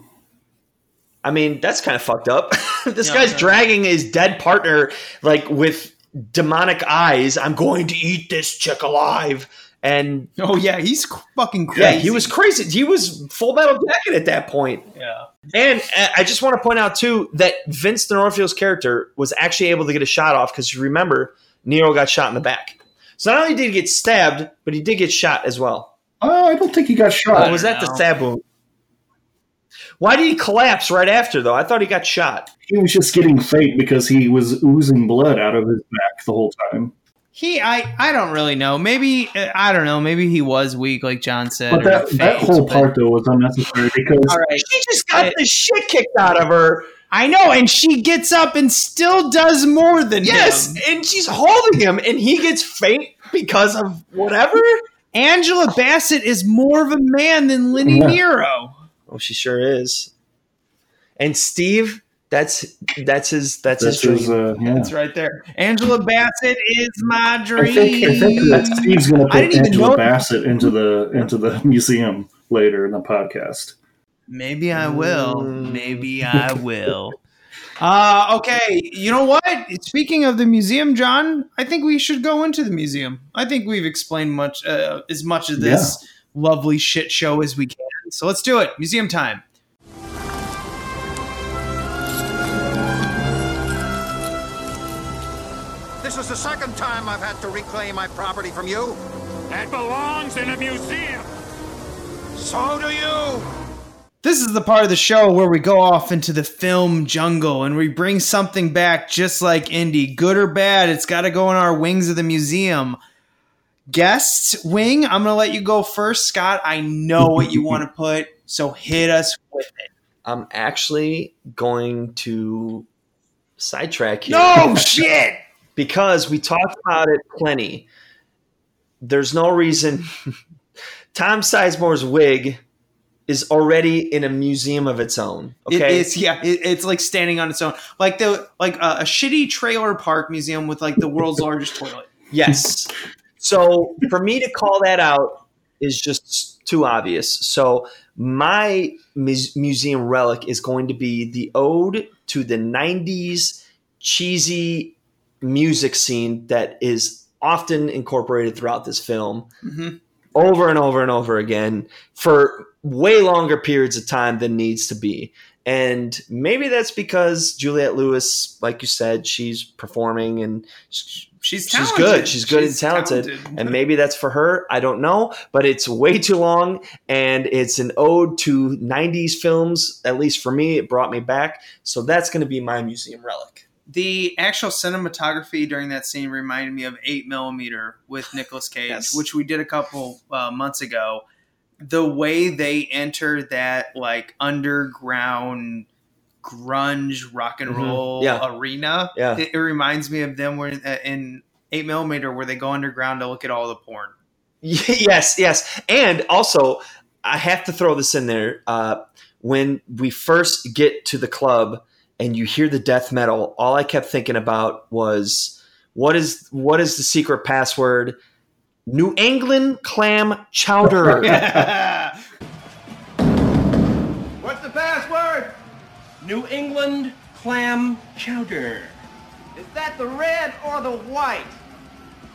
S3: I mean, that's kind of fucked up. this
S1: Yeah,
S3: guy's
S1: yeah.
S3: dragging his dead partner like with demonic eyes. I'm going to eat this chick alive. And
S1: Oh yeah, he's fucking crazy.
S3: yeah, he was crazy. He was full metal jacket at that point.
S1: Yeah.
S3: And uh, I just want to point out too that Vince D'Onofrio's character was actually able to get a shot off because you remember Nero got shot in the back. So not only did he get stabbed, but he did get shot as well.
S2: Oh, I don't think he got shot.
S3: Oh, was that the stab wound? Why did he collapse right after though? I thought he got shot.
S2: He was just getting faint because he was oozing blood out of his back the whole time.
S1: He, I, I don't really know. Maybe uh, I don't know. Maybe he was weak, like John said.
S2: But
S1: or
S2: that, that whole
S1: but-
S2: part though was unnecessary because
S1: All right.
S3: She just got the shit kicked out of her.
S1: I know, and she gets up and still does more than
S3: Yes,
S1: him.
S3: and she's holding him, and he gets faint because of whatever.
S1: Angela Bassett is more of a man than Lenny
S2: Yeah.
S1: Nero.
S3: Oh, she sure is. And Steve, that's that's his that's,
S2: this
S3: his
S2: is
S3: dream.
S2: uh, yeah.
S1: That's right there. Angela Bassett is my
S2: I
S1: dream.
S2: think, I think that Steve's going to put Angela
S1: know-
S2: Bassett into the into the museum later in the podcast.
S1: Maybe I will. Maybe I will. Uh, okay, you know what? Speaking of the museum, John, I think we should go into the museum. I think we've explained much uh, as much of this lovely shit show as we can. So let's do it. Museum time.
S13: This is the second time I've had to reclaim my property from you.
S5: That belongs in a museum.
S13: So do you.
S1: This is the part of the show where we go off into the film jungle and we bring something back just like Indy. Good or bad, it's got to go in our wings of the museum. Guest wing, I'm going to let you go first, Scott. I know what you want to put, so hit us with it.
S3: I'm actually going to sidetrack here.
S1: No shit!
S3: because we talked about it plenty. There's no reason. Tom Sizemore's wig is already in a museum of its own. Okay,
S1: is, yeah. It, it's like standing on its own, like the like uh, a shitty trailer park museum with like the world's largest toilet.
S3: Yes. So for me to call that out is just too obvious. So my mus- museum relic is going to be the ode to the 90s cheesy music scene that is often incorporated throughout this film
S1: Mhm.
S3: Over and over and over again for way longer periods of time than needs to be. And maybe that's because Juliette Lewis, like you said, she's performing and sh-
S1: She's
S3: she's good. She's good
S1: She's
S3: and talented.
S1: talented.
S3: And maybe that's for her. I don't know. But it's way too long and it's an ode to 90s films. At least for me, it brought me back. So that's going to be my museum relic.
S1: The actual cinematography during that scene reminded me of Eight Millimeter with Nicolas Cage,
S3: Yes.
S1: which we did a couple uh, months ago. The way they enter that like underground grunge rock and
S3: Mhm.
S1: roll
S3: Yeah.
S1: arena,
S3: Yeah.
S1: it, it reminds me of them where uh, in Eight Millimeter where they go underground to look at all the porn.
S3: yes, yes. And also, I have to throw this in there. Uh, when we first get to the club and you hear the death metal, all I kept thinking about was what is what is the secret password? New England clam chowder.
S14: What's the password? New England clam chowder. Is that the red or the white?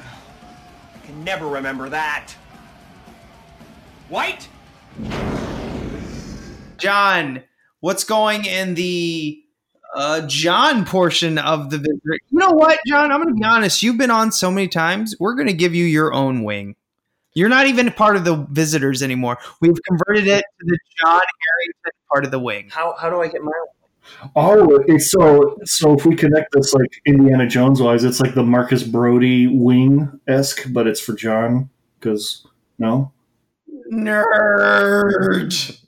S14: I can never remember that. White?
S1: John, what's going in the uh, John portion of the visit? You know what, John? I'm going to be honest. You've been on so many times. We're going to give you your own wing. You're not even part of the visitors anymore. We've converted it to the John Harrington part of the wing.
S3: How, how do I get my
S2: Oh, it's so so. If we connect this like Indiana Jones wise, it's like the Marcus Brody wing esque, but it's for John because no.
S1: Nerd.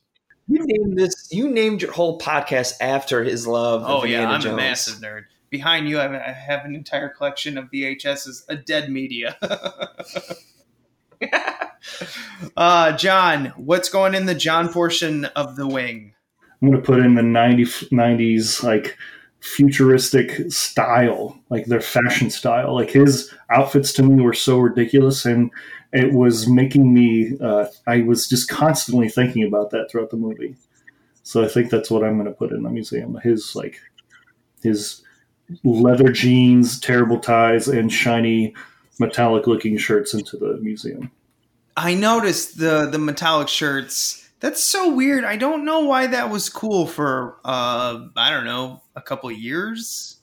S3: You named this. You named your whole podcast after his love.
S1: Oh
S3: of
S1: yeah,
S3: Indiana
S1: I'm
S3: Jones.
S1: a massive nerd. Behind you, I have, I have an entire collection of VHSs, a dead media. uh, John, what's going in the John portion of the wing?
S2: I'm going to put in the 90, 90s like futuristic style, like their fashion style. Like his outfits to me were so ridiculous, and it was making me. Uh, I was just constantly thinking about that throughout the movie. So I think that's what I'm going to put in the museum. His like his leather jeans, terrible ties, and shiny metallic looking shirts into the museum.
S1: I noticed the the metallic shirts. That's so weird. I don't know why that was cool for uh I don't know a couple years.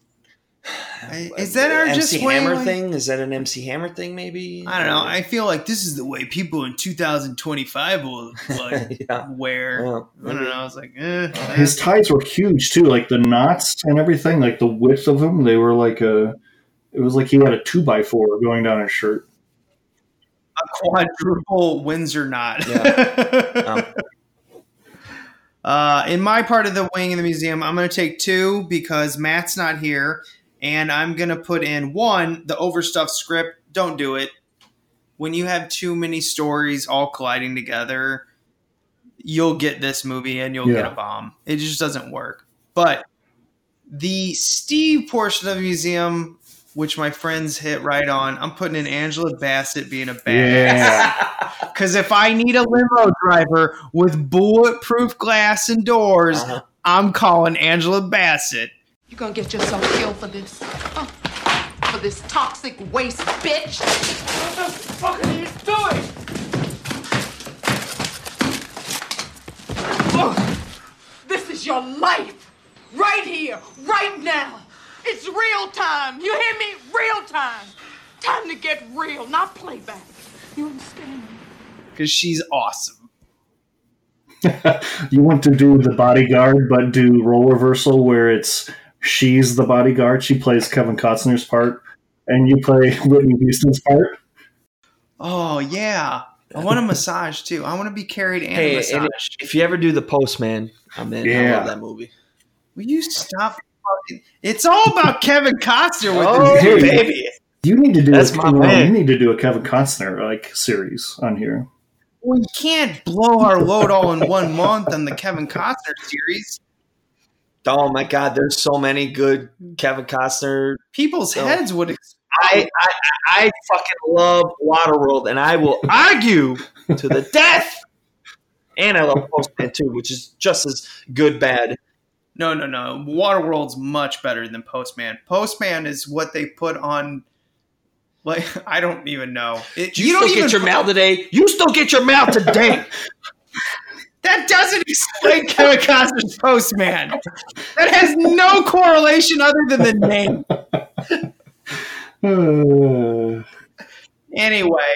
S1: I- Is that our
S3: MC
S1: just way?
S3: Hammer
S1: like-
S3: thing? Is that an MC Hammer thing? Maybe
S1: I don't know. I feel like this is the way people in 2025 will like wear.
S3: Well,
S1: I don't know. I was like, eh,
S2: His ties were huge too, like the knots and everything, like the width of them. They were like a. It was like he had a two by four going down his shirt.
S1: a quadruple Windsor knot.
S3: Um,
S1: uh, in my part of the wing in the museum, I'm going to take two because Matt's not here, and I'm going to put in one the overstuffed script. Don't do it. When you have too many stories all colliding together, you'll get this movie and you'll get a bomb. It just doesn't work. But the Steve portion of the museum, which my friends hit right on, I'm putting in Angela Bassett being a badass.
S2: Yeah.
S1: Because if I need a limo driver with bulletproof glass and doors, uh-huh. I'm calling Angela Bassett.
S6: You gonna get yourself killed for this? Huh? For this toxic waste bitch?
S5: What the fuck are you doing?
S6: Ugh. This is your life. Right here, right now. It's real time. You hear me? Real time. Time to get real, not playback. You understand? Me?
S1: Because she's awesome.
S2: You want to do the bodyguard, but do role reversal where it's she's the bodyguard. She plays Kevin Costner's part, and you play Whitney Houston's part.
S1: Oh, yeah. I want a massage too. I want to be carried and
S3: hey,
S1: massaged.
S3: and if you ever do the Postman, I'm in. I love that movie.
S1: Will you stop? fucking- It's all about Kevin Costner with
S3: Oh,
S1: this dude.
S3: baby.
S2: You need to do
S3: That's
S2: a,
S3: my
S2: well,
S3: man.
S2: you need to do a Kevin Costner like series on here.
S1: We can't blow our load all in one month on the Kevin Costner series.
S3: Oh my God, there's so many good mm. Kevin Costner.
S1: People's
S3: So-
S1: heads would explode.
S3: I, I I fucking love Waterworld, and I will argue to the death. And I love Postman too, which is just as good bad.
S1: No, no, no. Waterworld's much better than Postman. Postman is what they put on. Like I don't even know. It,
S3: You, still don't get your mail today. You still get your mail today.
S1: That doesn't explain Costner's Postman. That has no correlation other than the name. Anyway,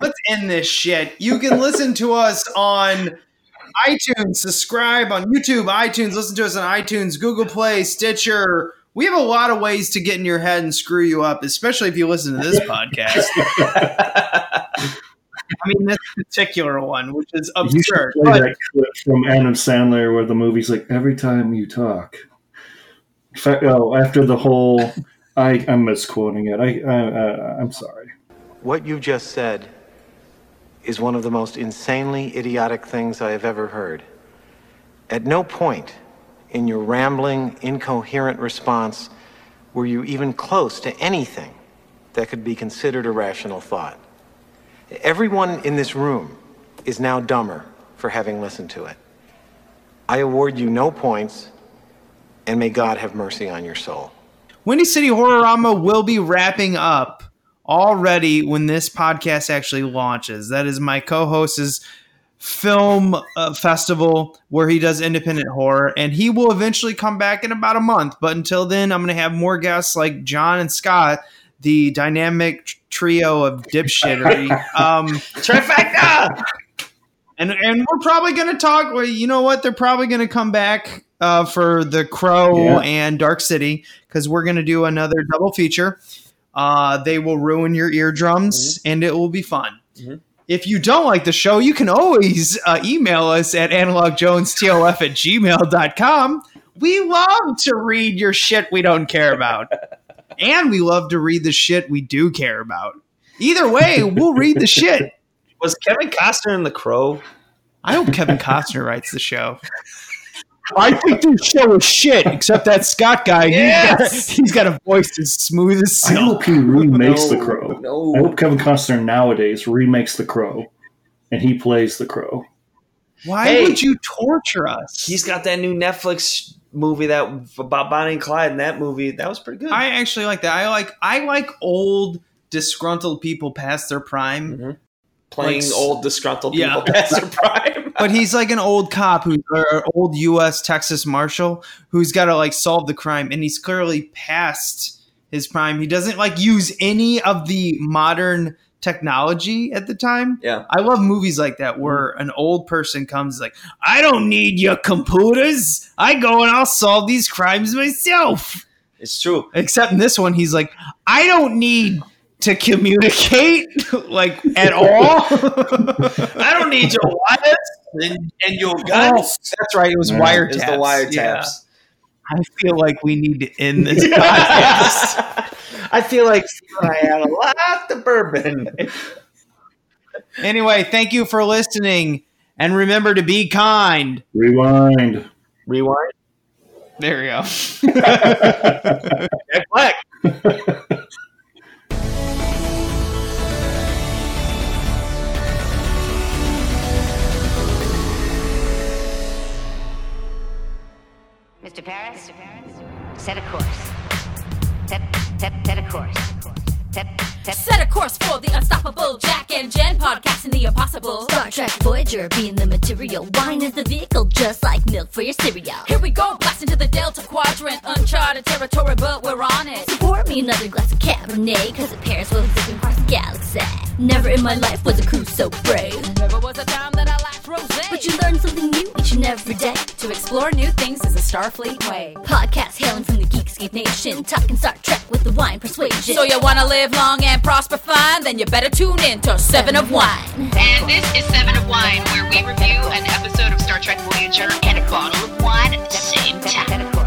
S1: let's end this shit. You can listen to us on iTunes, subscribe on YouTube, iTunes, listen to us on iTunes, Google Play, Stitcher. We have a lot of ways to get in your head and screw you up, especially if you listen to this podcast. I mean, this particular one, which is
S2: you should
S1: absurd.
S2: play
S1: But
S2: that clip from Adam Sandler where the movie's like every time you talk. In fact, oh, after the whole, I I'm misquoting it. I, I, I I'm sorry.
S15: What you just said is one of the most insanely idiotic things I have ever heard. At no point in your rambling, incoherent response were you even close to anything that could be considered a rational thought. Everyone in this room is now dumber for having listened to it. I award you no points, and may God have mercy on your soul.
S1: Windy City Horrorama will be wrapping up already when this podcast actually launches. That is my co-host's film uh, festival where he does independent horror, and he will eventually come back in about a month. But until then, I'm going to have more guests like John and Scott, the dynamic trio of dipshittery. um,
S3: Trifecta.
S1: and and we're probably going to talk. Well, you know what? They're probably going to come back uh, for The Crow
S2: Yeah.
S1: and Dark City because we're going to do another double feature. Uh, they will ruin your eardrums, and it will be fun.
S3: Mhm.
S1: If you don't like the show, you can always uh, email us at analogjonestof at gmail.com. We love to read your shit we don't care about. And we love to read the shit we do care about. Either way, we'll read the shit.
S3: Was Kevin Costner in The Crow?
S1: I hope Kevin Costner writes the show. I think this show is shit, except that Scott guy.
S3: Yes!
S1: He's, got, he's got a voice as smooth as
S2: I
S1: silk.
S2: hope he remakes The Crow.
S3: no.
S2: I hope Kevin Costner nowadays remakes The Crow, and he plays The Crow.
S1: Why
S3: Hey.
S1: would you torture us?
S3: He's got that new Netflix movie that about Bonnie and Clyde. And that movie that was pretty good.
S1: I actually like that. I like I like old disgruntled people past their prime.
S3: Playing
S1: like-
S3: old disgruntled
S1: Yeah.
S3: people past their prime.
S1: But he's like an old cop who's or an old U.S. Texas Marshal who's got to like solve the crime, and he's clearly past his prime. He doesn't like use any of the modern technology at the time.
S3: Yeah.
S1: I love movies like that where an old person comes like, I don't need your computers. I go and I'll solve these crimes myself.
S3: It's true.
S1: Except in this one, he's like, I don't need to communicate like at all.
S3: I don't need your wires and, and your
S1: Oh,
S3: guns.
S1: that's right. It was
S2: Yeah.
S1: wiretaps.
S3: It's the wiretaps.
S1: Yeah. I feel like we need to end this podcast.
S3: I feel like I had a lot of bourbon.
S1: anyway, thank you for listening, and remember to be kind.
S2: Rewind.
S3: Rewind.
S1: There we go.
S16: Mr. Paris, set a course. Set, set, set a course. Set, set,
S17: a course for the unstoppable Jack and Jen podcasting the impossible.
S18: Star Trek Voyager being the material. Wine is the vehicle, just like milk for your cereal.
S17: Here we go, blasting to the Delta Quadrant, uncharted territory, but we're on it.
S18: Pour me another glass of Cabernet, cause it pairs well zipping across the galaxy. Never in my life was a crew so brave.
S17: Never was a time that I lacked rosé.
S18: But you learn something new each and every day.
S17: to explore new things is a Starfleet way.
S18: Podcast hailing from the Geekscape Nation, talking Star Trek with the wine persuasion.
S17: So you wanna live long and and prosper fine, then you better tune in to Seven of Wine.
S19: And this is Seven of Wine, where we review an episode of Star Trek Voyager and a bottle of wine at the same time.